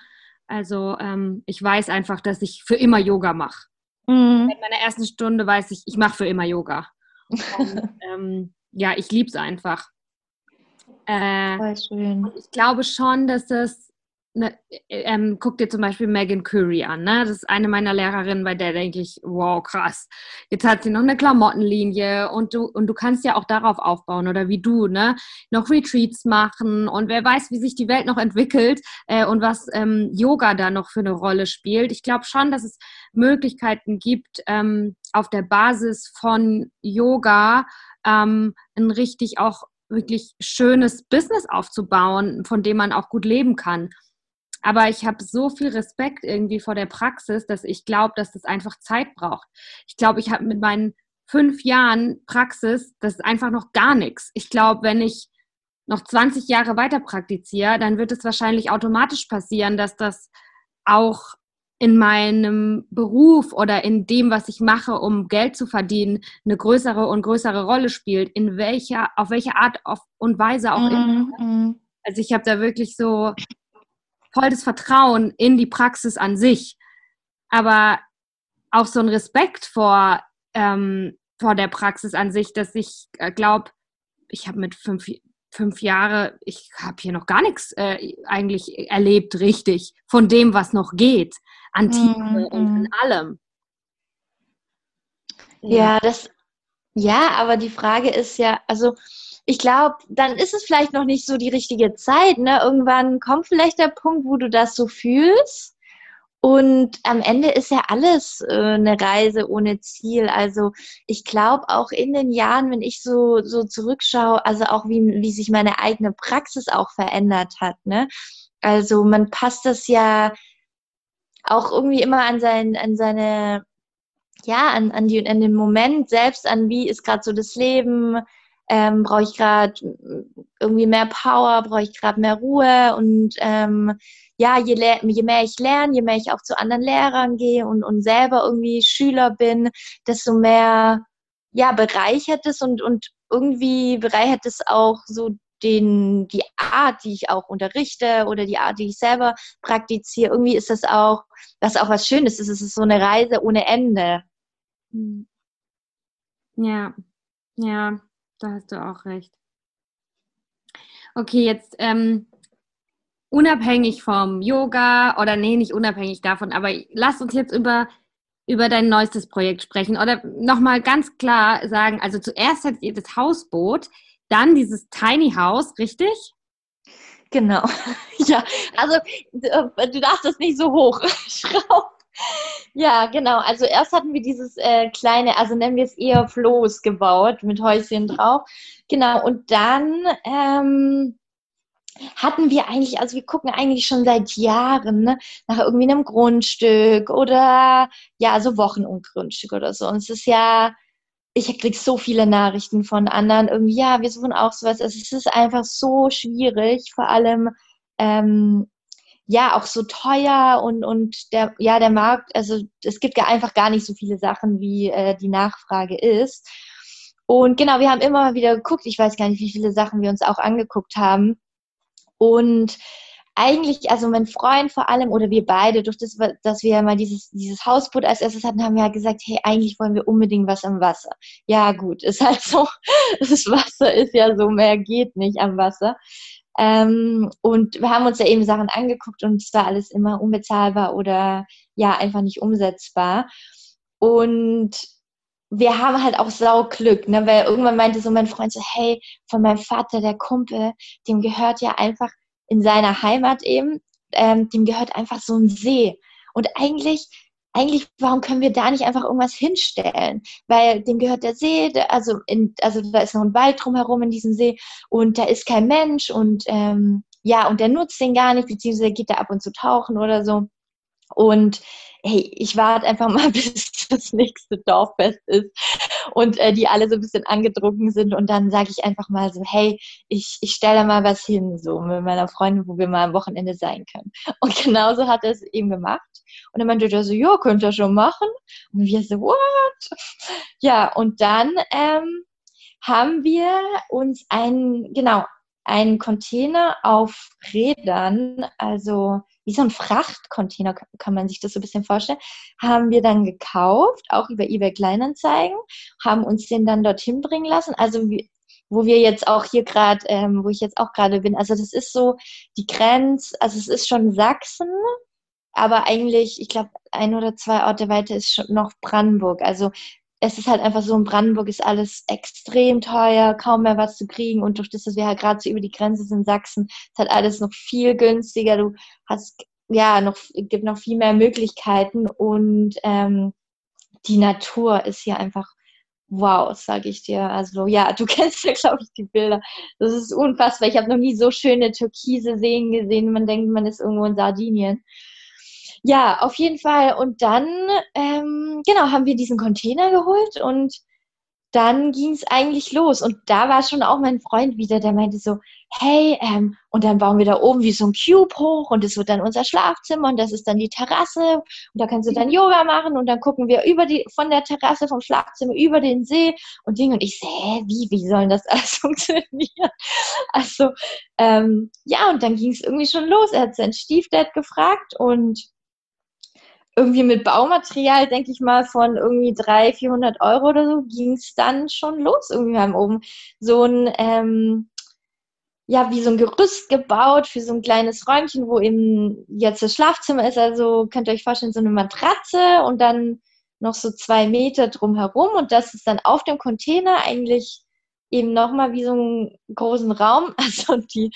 Also ähm, ich weiß einfach, dass ich für immer Yoga mache. Mhm. In meiner ersten Stunde weiß ich, ich mache für immer Yoga. Und, ähm, ja, ich liebe es einfach. Äh, Voll schön. Ich glaube schon, dass das Ne, ähm, guck dir zum Beispiel Megan Curry an. Ne? Das ist eine meiner Lehrerinnen, bei der denke ich, wow, krass. Jetzt hat sie noch eine Klamottenlinie und du, und du kannst ja auch darauf aufbauen oder wie du, ne? Noch Retreats machen und wer weiß, wie sich die Welt noch entwickelt äh, und was ähm, Yoga da noch für eine Rolle spielt. Ich glaube schon, dass es Möglichkeiten gibt, ähm, auf der Basis von Yoga ähm, ein richtig auch wirklich schönes Business aufzubauen, von dem man auch gut leben kann. Aber ich habe so viel Respekt irgendwie vor der Praxis, dass ich glaube, dass das einfach Zeit braucht. Ich glaube, ich habe mit meinen fünf Jahren Praxis, das ist einfach noch gar nichts. Ich glaube, wenn ich noch 20 Jahre weiter praktiziere, dann wird es wahrscheinlich automatisch passieren, dass das auch in meinem Beruf oder in dem, was ich mache, um Geld zu verdienen, eine größere und größere Rolle spielt. In welcher, auf welche Art und Weise auch immer. Mm -hmm. Also ich habe da wirklich so voll das Vertrauen in die Praxis an sich, aber auch so ein Respekt vor, ähm, vor der Praxis an sich, dass ich äh, glaube, ich habe mit fünf, fünf Jahren, ich habe hier noch gar nichts äh, eigentlich erlebt, richtig, von dem, was noch geht, an Tiefe mm, und an allem. Ja. ja, das, ja, aber die Frage ist ja, also ich glaube, dann ist es vielleicht noch nicht so die richtige Zeit. Ne? Irgendwann kommt vielleicht der Punkt, wo du das so fühlst. Und am Ende ist ja alles äh, eine Reise ohne Ziel. Also ich glaube auch in den Jahren, wenn ich so, so zurückschaue, also auch wie, wie sich meine eigene Praxis auch verändert hat. Ne? Also man passt das ja auch irgendwie immer an, sein, an seine, ja, an, an, die, an den Moment selbst, an wie ist gerade so das Leben, ähm, brauche ich gerade irgendwie mehr Power, brauche ich gerade mehr Ruhe und ähm, ja, je, je, mehr ich lerne, je mehr ich auch zu anderen Lehrern gehe und, und selber irgendwie Schüler bin, desto mehr ja, bereichert es und, und irgendwie bereichert es auch so den, die Art, die ich auch unterrichte oder die Art, die ich selber praktiziere. Irgendwie ist das auch, was auch was Schönes ist. Es ist so eine Reise ohne Ende. Ja, ja, da hast du auch recht. Okay, jetzt ähm, unabhängig vom Yoga oder nee, nicht unabhängig davon, aber lass uns jetzt über, über dein neuestes Projekt sprechen oder nochmal ganz klar sagen, also zuerst hat ihr das Hausboot, dann dieses Tiny House, richtig? Genau. Ja, also du darfst das nicht so hoch schrauben. Ja, genau. Also erst hatten wir dieses äh, kleine, also nennen wir es eher Floß gebaut mit Häuschen drauf. Genau. Und dann ähm, hatten wir eigentlich, also wir gucken eigentlich schon seit Jahren ne, nach irgendwie einem Grundstück oder ja, so Wochen und Grundstück oder so. Und es ist ja, ich kriege so viele Nachrichten von anderen, irgendwie, ja, wir suchen auch sowas. Also es ist einfach so schwierig, vor allem ähm, ja auch so teuer und, und der, ja, der Markt, also es gibt ja einfach gar nicht so viele Sachen, wie äh, die Nachfrage ist. Und genau, wir haben immer mal wieder geguckt, ich weiß gar nicht, wie viele Sachen wir uns auch angeguckt haben. Und eigentlich, also mein Freund vor allem oder wir beide, durch das, dass wir mal dieses, dieses Hausboot als erstes hatten, haben wir ja gesagt, hey, eigentlich wollen wir unbedingt was am Wasser. Ja, gut, ist halt so, das Wasser ist ja so, mehr geht nicht am Wasser. Ähm, und wir haben uns ja eben Sachen angeguckt und es war alles immer unbezahlbar oder ja, einfach nicht umsetzbar. Und wir haben halt auch Sauglück, ne? weil irgendwann meinte so mein Freund so, hey, von meinem Vater, der Kumpel, dem gehört ja einfach in seiner Heimat eben, ähm, dem gehört einfach so ein See. Und eigentlich eigentlich, warum können wir da nicht einfach irgendwas hinstellen? Weil dem gehört der See, also, in, also da ist noch ein Wald drumherum in diesem See und da ist kein Mensch und ähm, ja, und der nutzt den gar nicht, beziehungsweise geht da ab und zu tauchen oder so. Und hey, ich warte einfach mal, bis das nächste Dorffest ist und äh, die alle so ein bisschen angedrungen sind und dann sage ich einfach mal so, hey, ich, ich stelle mal was hin, so mit meiner Freundin, wo wir mal am Wochenende sein können. Und genauso hat er es eben gemacht. Und dann meinte er so, ja, könnt ihr schon machen. Und wir so, what? Ja, und dann ähm, haben wir uns einen, genau, einen Container auf Rädern, also wie so ein Frachtcontainer, kann man sich das so ein bisschen vorstellen, haben wir dann gekauft, auch über eBay Kleinanzeigen, haben uns den dann dorthin bringen lassen. Also wo wir jetzt auch hier gerade, ähm, wo ich jetzt auch gerade bin. Also das ist so die Grenze, also es ist schon Sachsen, aber eigentlich, ich glaube, ein oder zwei Orte weiter ist schon noch Brandenburg. Also es ist halt einfach so, in Brandenburg ist alles extrem teuer, kaum mehr was zu kriegen. Und durch das, dass wir halt gerade so über die Grenze sind in Sachsen, ist halt alles noch viel günstiger. Du hast, ja, noch, gibt noch viel mehr Möglichkeiten. Und ähm, die Natur ist hier einfach wow, sage ich dir. Also ja, du kennst ja, glaube ich, die Bilder. Das ist unfassbar. Ich habe noch nie so schöne türkise Seen gesehen. Man denkt, man ist irgendwo in Sardinien ja, auf jeden Fall. Und dann, ähm, genau, haben wir diesen Container geholt und dann ging es eigentlich los. Und da war schon auch mein Freund wieder, der meinte so, hey, ähm, und dann bauen wir da oben wie so ein Cube hoch und das wird dann unser Schlafzimmer und das ist dann die Terrasse und da kannst du dann Yoga machen und dann gucken wir über die, von der Terrasse vom Schlafzimmer über den See und Ding und ich sehe, hä, wie, wie sollen das alles funktionieren? Also, ähm, ja, und dann ging es irgendwie schon los. Er hat sein Stiefdad gefragt und irgendwie mit Baumaterial, denke ich mal, von irgendwie 300, 400 Euro oder so, ging es dann schon los. Irgendwie haben oben so ein, ähm, ja, wie so ein Gerüst gebaut für so ein kleines Räumchen, wo eben jetzt das Schlafzimmer ist. Also könnt ihr euch vorstellen, so eine Matratze und dann noch so zwei Meter drumherum und das ist dann auf dem Container eigentlich eben nochmal wie so einen großen Raum. Also die,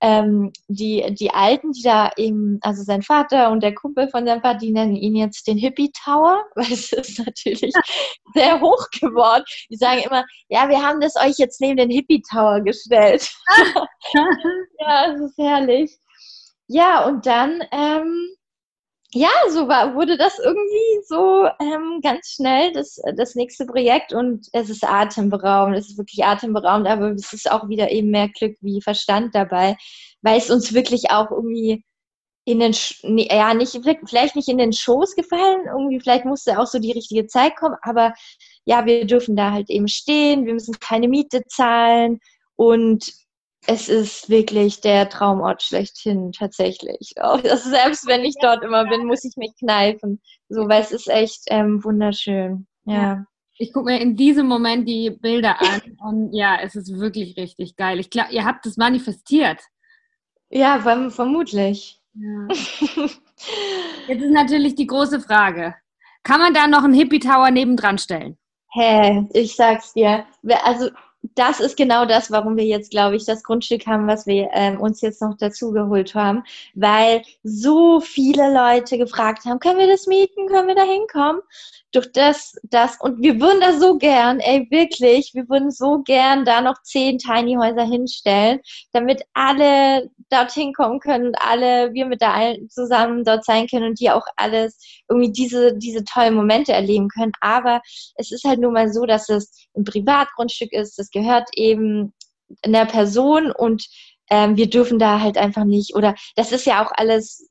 ähm, die, die Alten, die da eben, also sein Vater und der Kumpel von seinem Vater, die nennen ihn jetzt den Hippie Tower, weil es ist natürlich sehr hoch geworden. Die sagen immer, ja, wir haben das euch jetzt neben den Hippie Tower gestellt. ja, es ist herrlich. Ja, und dann ähm, ja, so war, wurde das irgendwie so ähm, ganz schnell das, das nächste Projekt und es ist atemberaubend, es ist wirklich atemberaubend, aber es ist auch wieder eben mehr Glück wie Verstand dabei, weil es uns wirklich auch irgendwie in den, ja, nicht, vielleicht nicht in den Schoß gefallen, irgendwie, vielleicht musste auch so die richtige Zeit kommen, aber ja, wir dürfen da halt eben stehen, wir müssen keine Miete zahlen und es ist wirklich der Traumort schlechthin tatsächlich. Auch das, selbst wenn ich dort immer bin, muss ich mich kneifen. So, weil es ist echt ähm, wunderschön. Ja. ja. Ich gucke mir in diesem Moment die Bilder an und ja, es ist wirklich richtig geil. Ich glaube, ihr habt es manifestiert. Ja, vermutlich. Ja. Jetzt ist natürlich die große Frage. Kann man da noch einen Hippie Tower nebendran stellen? Hä, hey, ich sag's dir. Also das ist genau das, warum wir jetzt, glaube ich, das Grundstück haben, was wir ähm, uns jetzt noch dazu geholt haben, weil so viele Leute gefragt haben, können wir das mieten, können wir da hinkommen? Durch das, das, und wir würden das so gern, ey, wirklich, wir würden so gern da noch zehn Tiny Häuser hinstellen, damit alle dorthin kommen können und alle, wir mit da allen zusammen dort sein können und die auch alles irgendwie diese, diese tollen Momente erleben können. Aber es ist halt nun mal so, dass es ein Privatgrundstück ist, das gehört eben einer Person und ähm, wir dürfen da halt einfach nicht, oder das ist ja auch alles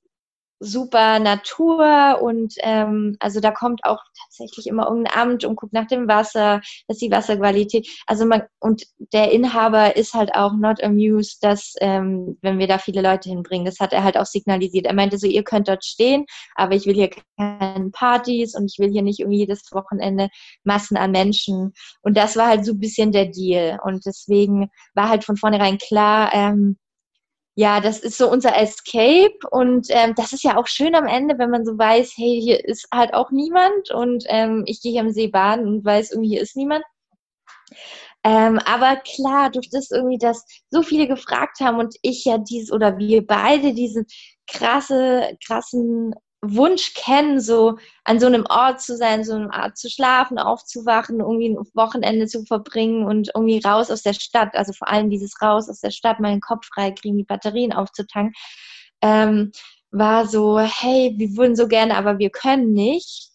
super Natur und ähm, also da kommt auch tatsächlich immer irgendein Amt und guckt nach dem Wasser, dass die Wasserqualität, also man und der Inhaber ist halt auch not amused, dass ähm, wenn wir da viele Leute hinbringen, das hat er halt auch signalisiert. Er meinte so, ihr könnt dort stehen, aber ich will hier keine Partys und ich will hier nicht irgendwie jedes Wochenende Massen an Menschen. Und das war halt so ein bisschen der Deal. Und deswegen war halt von vornherein klar, ähm, ja, das ist so unser Escape und ähm, das ist ja auch schön am Ende, wenn man so weiß, hey, hier ist halt auch niemand und ähm, ich gehe hier am See baden und weiß, irgendwie hier ist niemand. Ähm, aber klar, durch das irgendwie, dass so viele gefragt haben und ich ja dies oder wir beide diesen krasse, krassen Wunsch kennen, so an so einem Ort zu sein, so einem Ort zu schlafen, aufzuwachen, irgendwie ein Wochenende zu verbringen und irgendwie raus aus der Stadt, also vor allem dieses raus aus der Stadt, meinen Kopf frei kriegen, die Batterien aufzutanken, ähm, war so, hey, wir würden so gerne, aber wir können nicht.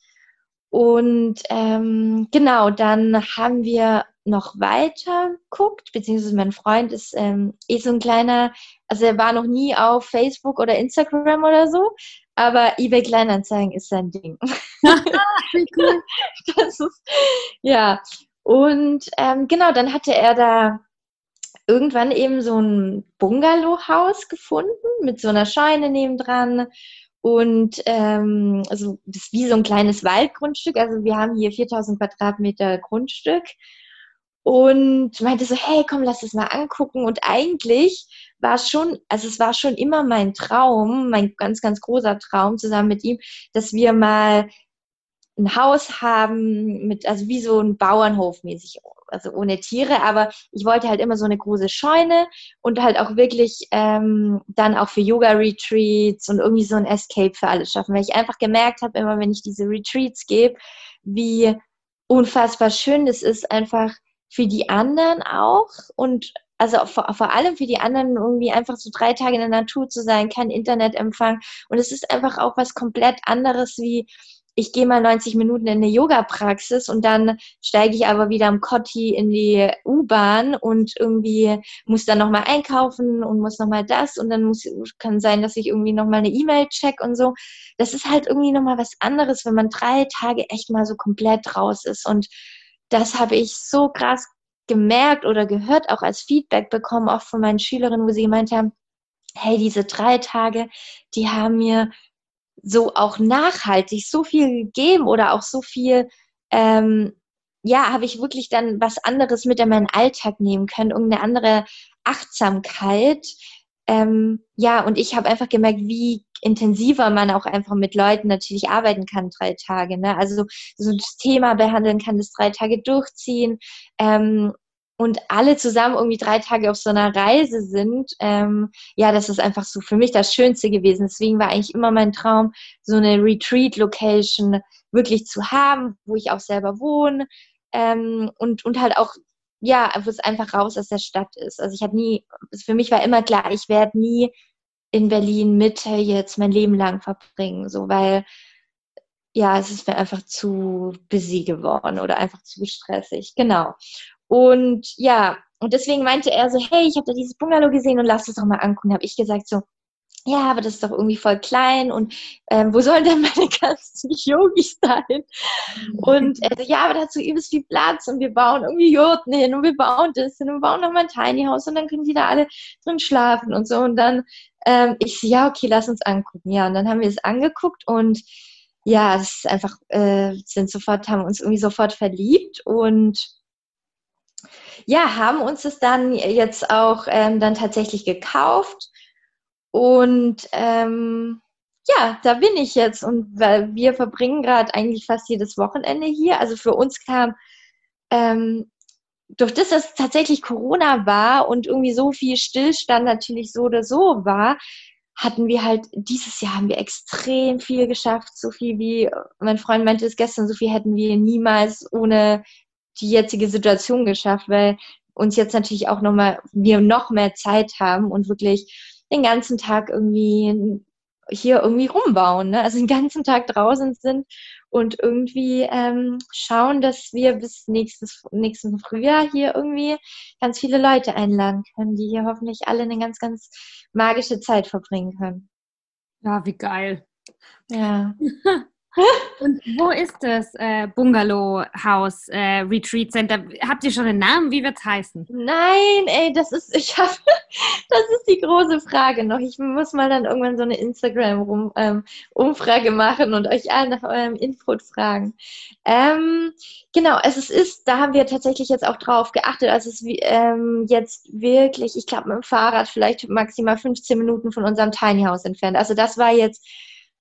Und ähm, genau, dann haben wir noch weiter geguckt, beziehungsweise mein Freund ist ähm, eh so ein kleiner, also er war noch nie auf Facebook oder Instagram oder so, aber eBay Kleinanzeigen ist sein Ding. das ist, ja, und ähm, genau, dann hatte er da irgendwann eben so ein Bungalow-Haus gefunden mit so einer Scheune nebendran. Und ähm, also das ist wie so ein kleines Waldgrundstück. Also wir haben hier 4000 Quadratmeter Grundstück. Und meinte so, hey, komm, lass es mal angucken. Und eigentlich war es schon, also es war schon immer mein Traum, mein ganz, ganz großer Traum zusammen mit ihm, dass wir mal ein Haus haben mit, also wie so ein Bauernhof mäßig, also ohne Tiere, aber ich wollte halt immer so eine große Scheune und halt auch wirklich ähm, dann auch für Yoga-Retreats und irgendwie so ein Escape für alles schaffen, weil ich einfach gemerkt habe, immer wenn ich diese Retreats gebe, wie unfassbar schön das ist, einfach für die anderen auch und also vor, vor allem für die anderen irgendwie einfach so drei Tage in der Natur zu sein, kein Internetempfang und es ist einfach auch was komplett anderes wie ich gehe mal 90 Minuten in eine Yoga-Praxis und dann steige ich aber wieder am Kotti in die U-Bahn und irgendwie muss dann nochmal einkaufen und muss nochmal das und dann muss, kann sein, dass ich irgendwie nochmal eine E-Mail check und so. Das ist halt irgendwie nochmal was anderes, wenn man drei Tage echt mal so komplett raus ist und das habe ich so krass gemerkt oder gehört, auch als Feedback bekommen, auch von meinen Schülerinnen, wo sie gemeint haben, hey, diese drei Tage, die haben mir so auch nachhaltig so viel gegeben oder auch so viel, ähm, ja, habe ich wirklich dann was anderes mit in meinen Alltag nehmen können, irgendeine andere Achtsamkeit. Ähm, ja, und ich habe einfach gemerkt, wie intensiver man auch einfach mit Leuten natürlich arbeiten kann, drei Tage. Ne? Also so das Thema behandeln kann, das drei Tage durchziehen. Ähm, und alle zusammen irgendwie drei Tage auf so einer Reise sind, ähm, ja, das ist einfach so für mich das Schönste gewesen. Deswegen war eigentlich immer mein Traum, so eine Retreat-Location wirklich zu haben, wo ich auch selber wohne ähm, und, und halt auch, ja, wo es einfach raus aus der Stadt ist. Also ich habe nie, für mich war immer klar, ich werde nie in Berlin Mitte jetzt mein Leben lang verbringen, so weil ja, es ist mir einfach zu busy geworden oder einfach zu stressig. Genau. Und ja, und deswegen meinte er so, hey, ich habe da dieses Bungalow gesehen und lass es doch mal angucken. Habe ich gesagt so, ja, aber das ist doch irgendwie voll klein und ähm, wo sollen denn meine ganzen Yogis sein? Und er so, ja, aber dazu übelst viel Platz und wir bauen irgendwie Jurten hin und wir bauen das hin und wir bauen nochmal ein Tiny House und dann können die da alle drin schlafen und so. Und dann, ähm, ich so, ja, okay, lass uns angucken. Ja, und dann haben wir es angeguckt und ja, es ist einfach, äh, sind sofort, haben uns irgendwie sofort verliebt und ja, haben uns es dann jetzt auch ähm, dann tatsächlich gekauft. Und ähm, ja, da bin ich jetzt und weil wir verbringen gerade eigentlich fast jedes Wochenende hier. Also für uns kam ähm, durch das, dass tatsächlich Corona war und irgendwie so viel Stillstand natürlich so oder so war, hatten wir halt, dieses Jahr haben wir extrem viel geschafft, so viel wie, mein Freund meinte es gestern, so viel hätten wir niemals ohne die jetzige Situation geschafft, weil uns jetzt natürlich auch nochmal, wir noch mehr Zeit haben und wirklich den ganzen Tag irgendwie hier irgendwie rumbauen, ne? also den ganzen Tag draußen sind und irgendwie ähm, schauen, dass wir bis nächstes, nächsten Frühjahr hier irgendwie ganz viele Leute einladen können, die hier hoffentlich alle eine ganz, ganz magische Zeit verbringen können. Ja, wie geil. Ja. Und wo ist das äh, Bungalow House äh, Retreat Center? Habt ihr schon einen Namen? Wie wird es heißen? Nein, ey, das ist, ich habe, das ist die große Frage noch. Ich muss mal dann irgendwann so eine Instagram-Umfrage ähm, machen und euch allen nach eurem Input fragen. Ähm, genau, es ist, da haben wir tatsächlich jetzt auch drauf geachtet. Also es ist ähm, jetzt wirklich, ich glaube, mit dem Fahrrad vielleicht maximal 15 Minuten von unserem Tiny House entfernt. Also das war jetzt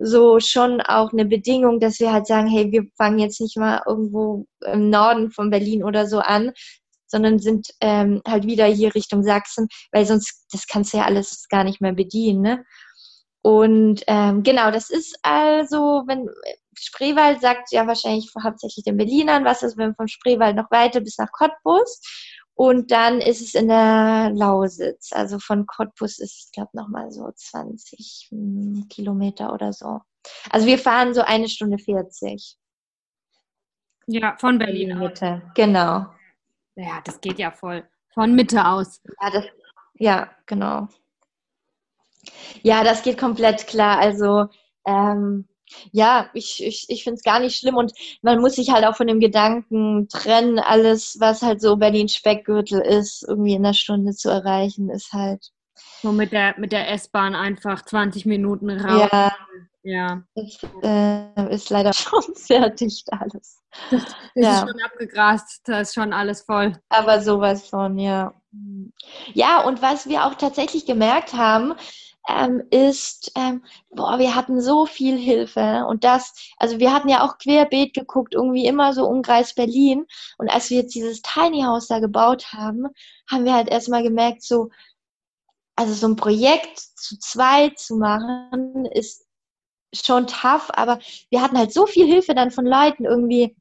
so schon auch eine Bedingung, dass wir halt sagen, hey, wir fangen jetzt nicht mal irgendwo im Norden von Berlin oder so an, sondern sind ähm, halt wieder hier Richtung Sachsen, weil sonst, das kannst du ja alles gar nicht mehr bedienen, ne? Und ähm, genau, das ist also, wenn Spreewald sagt ja wahrscheinlich hauptsächlich den Berlinern, was ist, wenn vom Spreewald noch weiter bis nach Cottbus. Und dann ist es in der Lausitz. Also von Cottbus ist es, glaube ich, nochmal so 20 hm, Kilometer oder so. Also wir fahren so eine Stunde 40. Ja, von Berlin Mitte. Genau. Ja, das geht ja voll. Von Mitte aus. Ja, das, ja genau. Ja, das geht komplett klar. Also ähm, ja, ich, ich, ich finde es gar nicht schlimm und man muss sich halt auch von dem Gedanken trennen, alles, was halt so Berlin-Speckgürtel ist, irgendwie in einer Stunde zu erreichen, ist halt. So mit der, mit der S-Bahn einfach 20 Minuten raus. Ja. Ja. Das äh, ist leider schon sehr dicht alles. Das, das ja. ist schon abgegrast, da ist schon alles voll. Aber sowas von, ja. Ja, und was wir auch tatsächlich gemerkt haben, ähm, ist, ähm, boah, wir hatten so viel Hilfe und das, also wir hatten ja auch querbeet geguckt, irgendwie immer so Umkreis Berlin. Und als wir jetzt dieses Tiny House da gebaut haben, haben wir halt erstmal gemerkt, so, also so ein Projekt zu zweit zu machen, ist schon tough, aber wir hatten halt so viel Hilfe dann von Leuten irgendwie,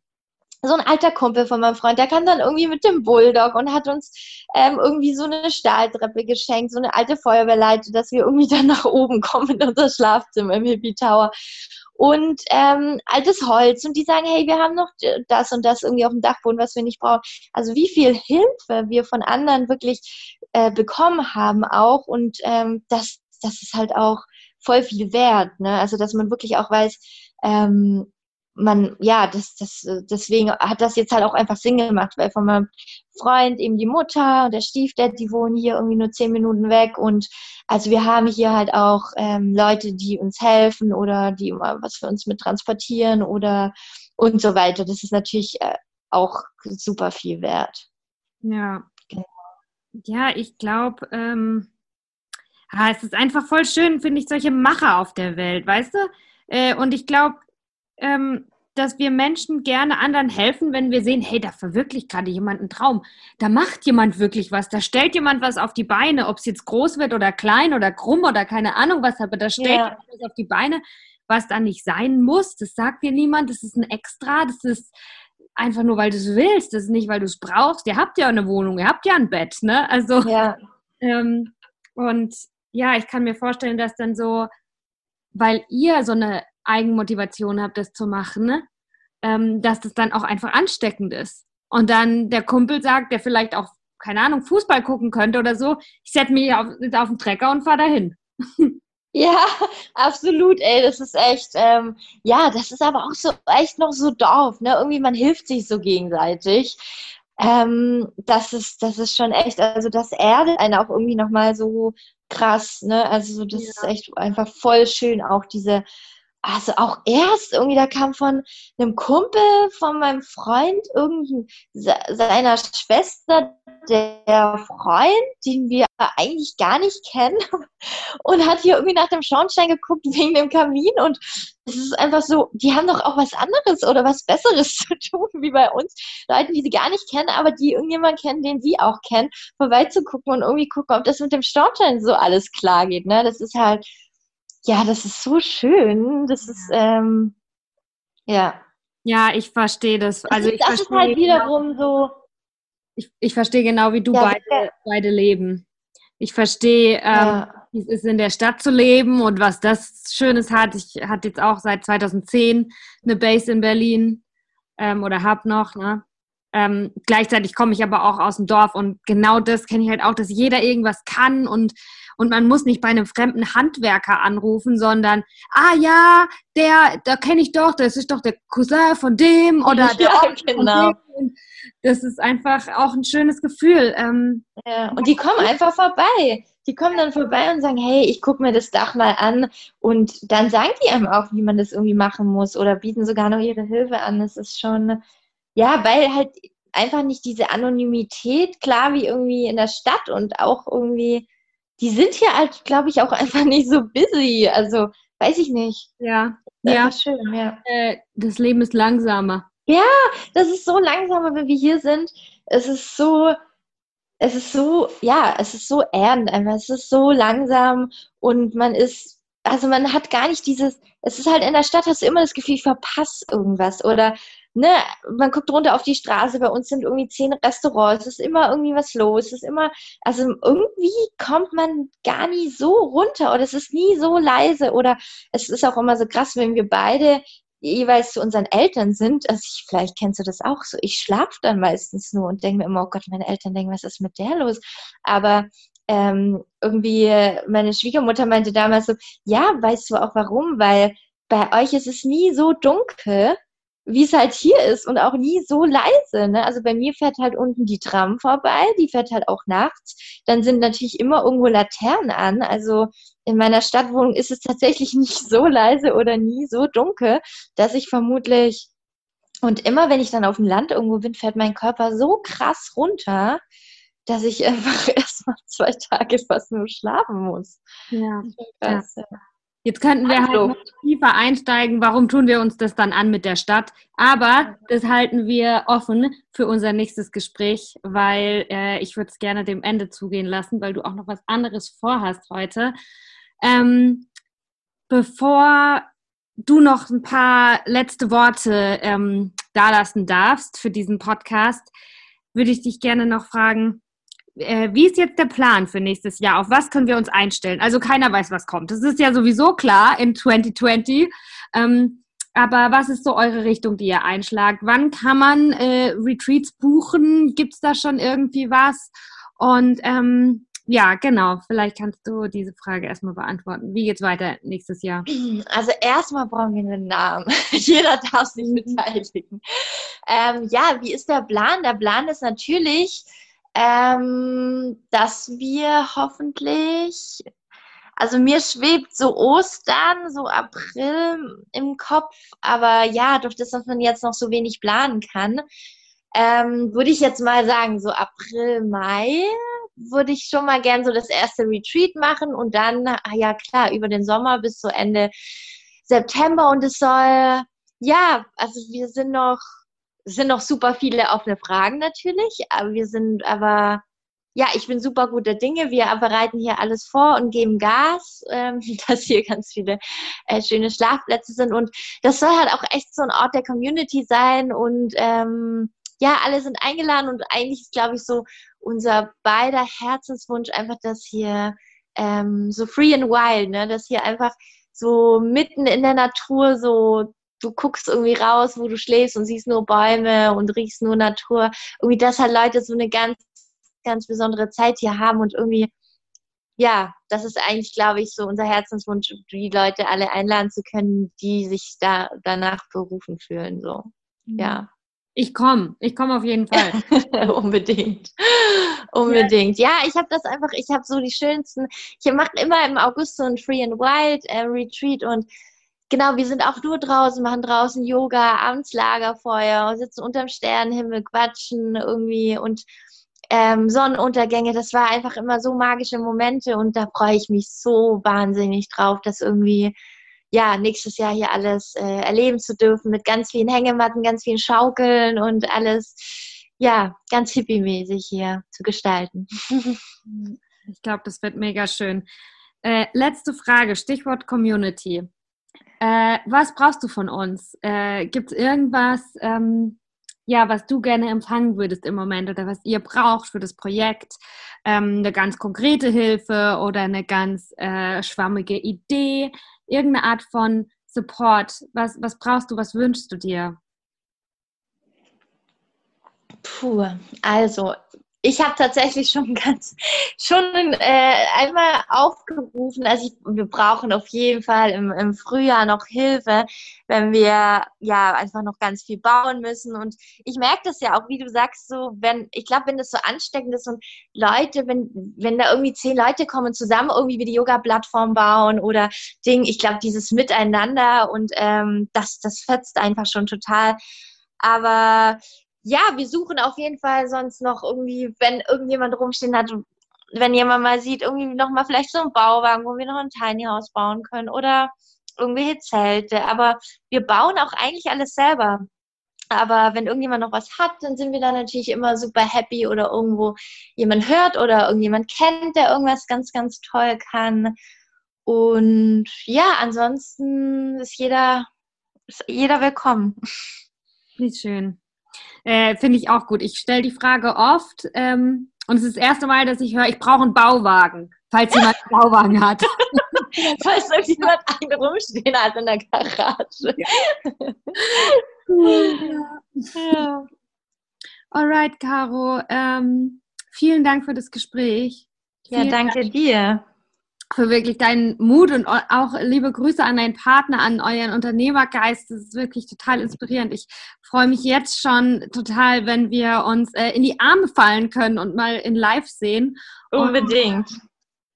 so ein alter Kumpel von meinem Freund, der kann dann irgendwie mit dem Bulldog und hat uns ähm, irgendwie so eine Stahltreppe geschenkt, so eine alte Feuerwehrleite, dass wir irgendwie dann nach oben kommen in unser Schlafzimmer im Hippie Tower. Und ähm, altes Holz und die sagen, hey, wir haben noch das und das irgendwie auf dem Dachboden, was wir nicht brauchen. Also wie viel Hilfe wir von anderen wirklich äh, bekommen haben auch und ähm, das, das ist halt auch voll viel wert. Ne? Also dass man wirklich auch weiß, ähm, man, ja, das, das, deswegen hat das jetzt halt auch einfach Sinn gemacht, weil von meinem Freund eben die Mutter und der Stiefdad, die wohnen hier irgendwie nur zehn Minuten weg und also wir haben hier halt auch ähm, Leute, die uns helfen oder die mal was für uns mit transportieren oder und so weiter. Das ist natürlich äh, auch super viel wert. Ja. Genau. Ja, ich glaube, ähm, ah, es ist einfach voll schön, finde ich, solche Macher auf der Welt, weißt du? Äh, und ich glaube, ähm, dass wir Menschen gerne anderen helfen, wenn wir sehen, hey, da verwirklicht gerade jemand einen Traum. Da macht jemand wirklich was. Da stellt jemand was auf die Beine, ob es jetzt groß wird oder klein oder krumm oder keine Ahnung was, aber da stellt ja. jemand was auf die Beine, was da nicht sein muss. Das sagt dir niemand. Das ist ein Extra. Das ist einfach nur, weil du es willst. Das ist nicht, weil du es brauchst. Ihr habt ja eine Wohnung, ihr habt ja ein Bett, ne? Also, ja. Ähm, und ja, ich kann mir vorstellen, dass dann so, weil ihr so eine Eigenmotivation habt, das zu machen, ne? ähm, dass das dann auch einfach ansteckend ist. Und dann der Kumpel sagt, der vielleicht auch, keine Ahnung, Fußball gucken könnte oder so, ich setze mich auf, auf den Trecker und fahre dahin. Ja, absolut, ey, das ist echt, ähm, ja, das ist aber auch so echt noch so Dorf, ne? Irgendwie man hilft sich so gegenseitig. Ähm, das ist, das ist schon echt, also das erdet einen auch irgendwie nochmal so krass, ne? Also das ja. ist echt einfach voll schön, auch diese also auch erst irgendwie, da kam von einem Kumpel von meinem Freund irgendwie seiner Schwester der Freund, den wir eigentlich gar nicht kennen und hat hier irgendwie nach dem Schornstein geguckt wegen dem Kamin und es ist einfach so, die haben doch auch was anderes oder was Besseres zu tun wie bei uns, Leuten, die sie gar nicht kennen, aber die irgendjemand kennen, den sie auch kennen, vorbeizugucken und irgendwie gucken, ob das mit dem Schornstein so alles klar geht, ne? Das ist halt ja, das ist so schön. Das ist, ähm, ja. Ja, ich verstehe das. Also das ich das ist halt wiederum genau, so. Ich, ich verstehe genau, wie du ja, beide, ja. beide leben. Ich verstehe, ähm, ja. wie es ist, in der Stadt zu leben und was das Schönes hat. Ich hatte jetzt auch seit 2010 eine Base in Berlin ähm, oder habe noch. Ne? Ähm, gleichzeitig komme ich aber auch aus dem Dorf und genau das kenne ich halt auch, dass jeder irgendwas kann und und man muss nicht bei einem fremden Handwerker anrufen, sondern, ah ja, der, da kenne ich doch, das ist doch der Cousin von dem oder der ja, genau. Das ist einfach auch ein schönes Gefühl. Ähm, ja, und die kommen einfach vorbei. Die kommen dann vorbei und sagen, hey, ich gucke mir das Dach mal an. Und dann sagen die einem auch, wie man das irgendwie machen muss oder bieten sogar noch ihre Hilfe an. Das ist schon, ja, weil halt einfach nicht diese Anonymität, klar wie irgendwie in der Stadt und auch irgendwie die sind hier halt, glaube ich, auch einfach nicht so busy. Also, weiß ich nicht. Ja. Das ja. ist schön, ja. Äh, das Leben ist langsamer. Ja, das ist so langsamer, wenn wir hier sind. Es ist so, es ist so, ja, es ist so ernst einfach. Es ist so langsam und man ist, also man hat gar nicht dieses, es ist halt in der Stadt, hast du immer das Gefühl, ich verpasse irgendwas oder ne, man guckt runter auf die Straße, bei uns sind irgendwie zehn Restaurants, es ist immer irgendwie was los, es ist immer, also irgendwie kommt man gar nie so runter oder es ist nie so leise oder es ist auch immer so krass, wenn wir beide jeweils zu unseren Eltern sind, also ich, vielleicht kennst du das auch so, ich schlafe dann meistens nur und denke mir immer, oh Gott, meine Eltern denken, was ist mit der los? Aber ähm, irgendwie, meine Schwiegermutter meinte damals so, ja, weißt du auch warum? Weil bei euch ist es nie so dunkel, wie es halt hier ist und auch nie so leise. Ne? Also bei mir fährt halt unten die Tram vorbei, die fährt halt auch nachts. Dann sind natürlich immer irgendwo Laternen an. Also in meiner Stadtwohnung ist es tatsächlich nicht so leise oder nie so dunkel, dass ich vermutlich und immer wenn ich dann auf dem Land irgendwo bin, fährt mein Körper so krass runter, dass ich einfach erstmal zwei Tage fast nur schlafen muss. Ja. Krass, ja. Jetzt könnten wir halt noch tiefer einsteigen, warum tun wir uns das dann an mit der Stadt? Aber das halten wir offen für unser nächstes Gespräch, weil äh, ich würde es gerne dem Ende zugehen lassen, weil du auch noch was anderes vorhast heute. Ähm, bevor du noch ein paar letzte Worte ähm, dalassen darfst für diesen Podcast, würde ich dich gerne noch fragen, äh, wie ist jetzt der Plan für nächstes Jahr? Auf was können wir uns einstellen? Also keiner weiß, was kommt. Das ist ja sowieso klar in 2020. Ähm, aber was ist so eure Richtung, die ihr einschlagt? Wann kann man äh, Retreats buchen? Gibt es da schon irgendwie was? Und ähm, ja, genau. Vielleicht kannst du diese Frage erstmal beantworten. Wie geht's weiter nächstes Jahr? Also erstmal brauchen wir einen Namen. Jeder darf sich beteiligen. Ähm, ja, wie ist der Plan? Der Plan ist natürlich, ähm, dass wir hoffentlich, also mir schwebt so Ostern, so April im Kopf, aber ja, durch das, dass man jetzt noch so wenig planen kann, ähm, würde ich jetzt mal sagen, so April, Mai würde ich schon mal gern so das erste Retreat machen und dann, ah ja klar, über den Sommer bis zu Ende September und es soll, ja, also wir sind noch es sind noch super viele offene Fragen natürlich, aber wir sind aber, ja, ich bin super guter Dinge. Wir bereiten hier alles vor und geben Gas, ähm, dass hier ganz viele äh, schöne Schlafplätze sind. Und das soll halt auch echt so ein Ort der Community sein. Und ähm, ja, alle sind eingeladen und eigentlich ist, glaube ich, so unser beider Herzenswunsch einfach, dass hier ähm, so free and wild, ne, dass hier einfach so mitten in der Natur so du guckst irgendwie raus, wo du schläfst und siehst nur Bäume und riechst nur Natur. Irgendwie, dass halt Leute so eine ganz, ganz besondere Zeit hier haben und irgendwie, ja, das ist eigentlich, glaube ich, so unser Herzenswunsch, die Leute alle einladen zu können, die sich da danach berufen fühlen, so. Mhm. Ja. Ich komme, ich komme auf jeden Fall. Unbedingt. Unbedingt. Ja, ja ich habe das einfach, ich habe so die schönsten, ich mache immer im August so ein Free and Wild äh, Retreat und genau, wir sind auch nur draußen, machen draußen Yoga, abends Lagerfeuer, sitzen unterm Sternenhimmel, quatschen irgendwie und ähm, Sonnenuntergänge. Das war einfach immer so magische Momente und da freue ich mich so wahnsinnig drauf, dass irgendwie ja, nächstes Jahr hier alles äh, erleben zu dürfen mit ganz vielen Hängematten, ganz vielen Schaukeln und alles, ja, ganz hippie-mäßig hier zu gestalten. Ich glaube, das wird mega schön. Äh, letzte Frage, Stichwort Community. Äh, was brauchst du von uns? Äh, Gibt es irgendwas, ähm, ja, was du gerne empfangen würdest im Moment oder was ihr braucht für das Projekt? Ähm, eine ganz konkrete Hilfe oder eine ganz äh, schwammige Idee? Irgendeine Art von Support? Was, was brauchst du? Was wünschst du dir? Puh, also ich habe tatsächlich schon ganz schon äh, einmal aufgerufen, also ich, wir brauchen auf jeden Fall im, im Frühjahr noch Hilfe, wenn wir ja einfach noch ganz viel bauen müssen. Und ich merke das ja auch, wie du sagst, so wenn ich glaube, wenn das so ansteckend ist und Leute, wenn wenn da irgendwie zehn Leute kommen zusammen irgendwie wie die Yoga-Plattform bauen oder Ding, ich glaube dieses Miteinander und ähm, das das fetzt einfach schon total. Aber ja, wir suchen auf jeden Fall sonst noch irgendwie, wenn irgendjemand rumstehen hat, wenn jemand mal sieht, irgendwie nochmal vielleicht so ein Bauwagen, wo wir noch ein Tiny House bauen können oder irgendwelche Zelte. Aber wir bauen auch eigentlich alles selber. Aber wenn irgendjemand noch was hat, dann sind wir da natürlich immer super happy oder irgendwo jemand hört oder irgendjemand kennt, der irgendwas ganz, ganz toll kann. Und ja, ansonsten ist jeder, ist jeder willkommen. Wie schön. Äh, Finde ich auch gut. Ich stelle die Frage oft ähm, und es ist das erste Mal, dass ich höre, ich brauche einen Bauwagen, falls jemand einen Bauwagen hat. falls irgendjemand einen rumstehen hat in der Garage. Ja. ja. Alright, Caro. Ähm, vielen Dank für das Gespräch. Ja, danke Dank. dir für wirklich deinen Mut und auch liebe Grüße an deinen Partner, an euren Unternehmergeist. Das ist wirklich total inspirierend. Ich freue mich jetzt schon total, wenn wir uns äh, in die Arme fallen können und mal in Live sehen. Unbedingt. Und,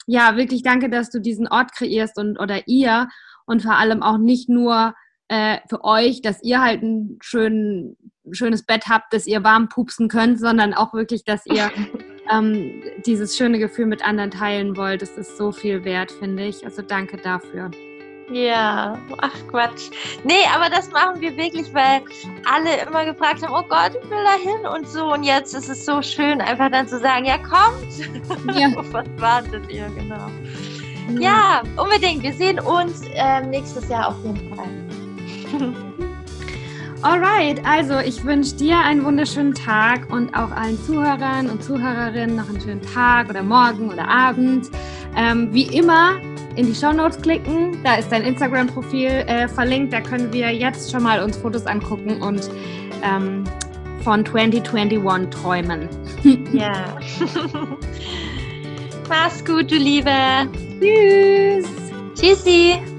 ja, wirklich danke, dass du diesen Ort kreierst und oder ihr und vor allem auch nicht nur äh, für euch, dass ihr halt ein schön, schönes Bett habt, dass ihr warm pupsen könnt, sondern auch wirklich, dass ihr ähm, dieses schöne Gefühl mit anderen teilen wollt. Das ist so viel wert, finde ich. Also danke dafür. Ja, ach Quatsch. Nee, aber das machen wir wirklich, weil alle immer gefragt haben, oh Gott, ich will da hin und so. Und jetzt ist es so schön, einfach dann zu sagen, ja, kommt. Ja. Was wartet ihr, genau. Ja. ja, unbedingt. Wir sehen uns ähm, nächstes Jahr auf jeden Fall. Alright, also ich wünsche dir einen wunderschönen Tag und auch allen Zuhörern und Zuhörerinnen noch einen schönen Tag oder Morgen oder Abend. Ähm, wie immer in die Show Notes klicken, da ist dein Instagram-Profil äh, verlinkt, da können wir jetzt schon mal uns Fotos angucken und ähm, von 2021 träumen. ja. Mach's gut, du Liebe. Tschüss. Tschüssi.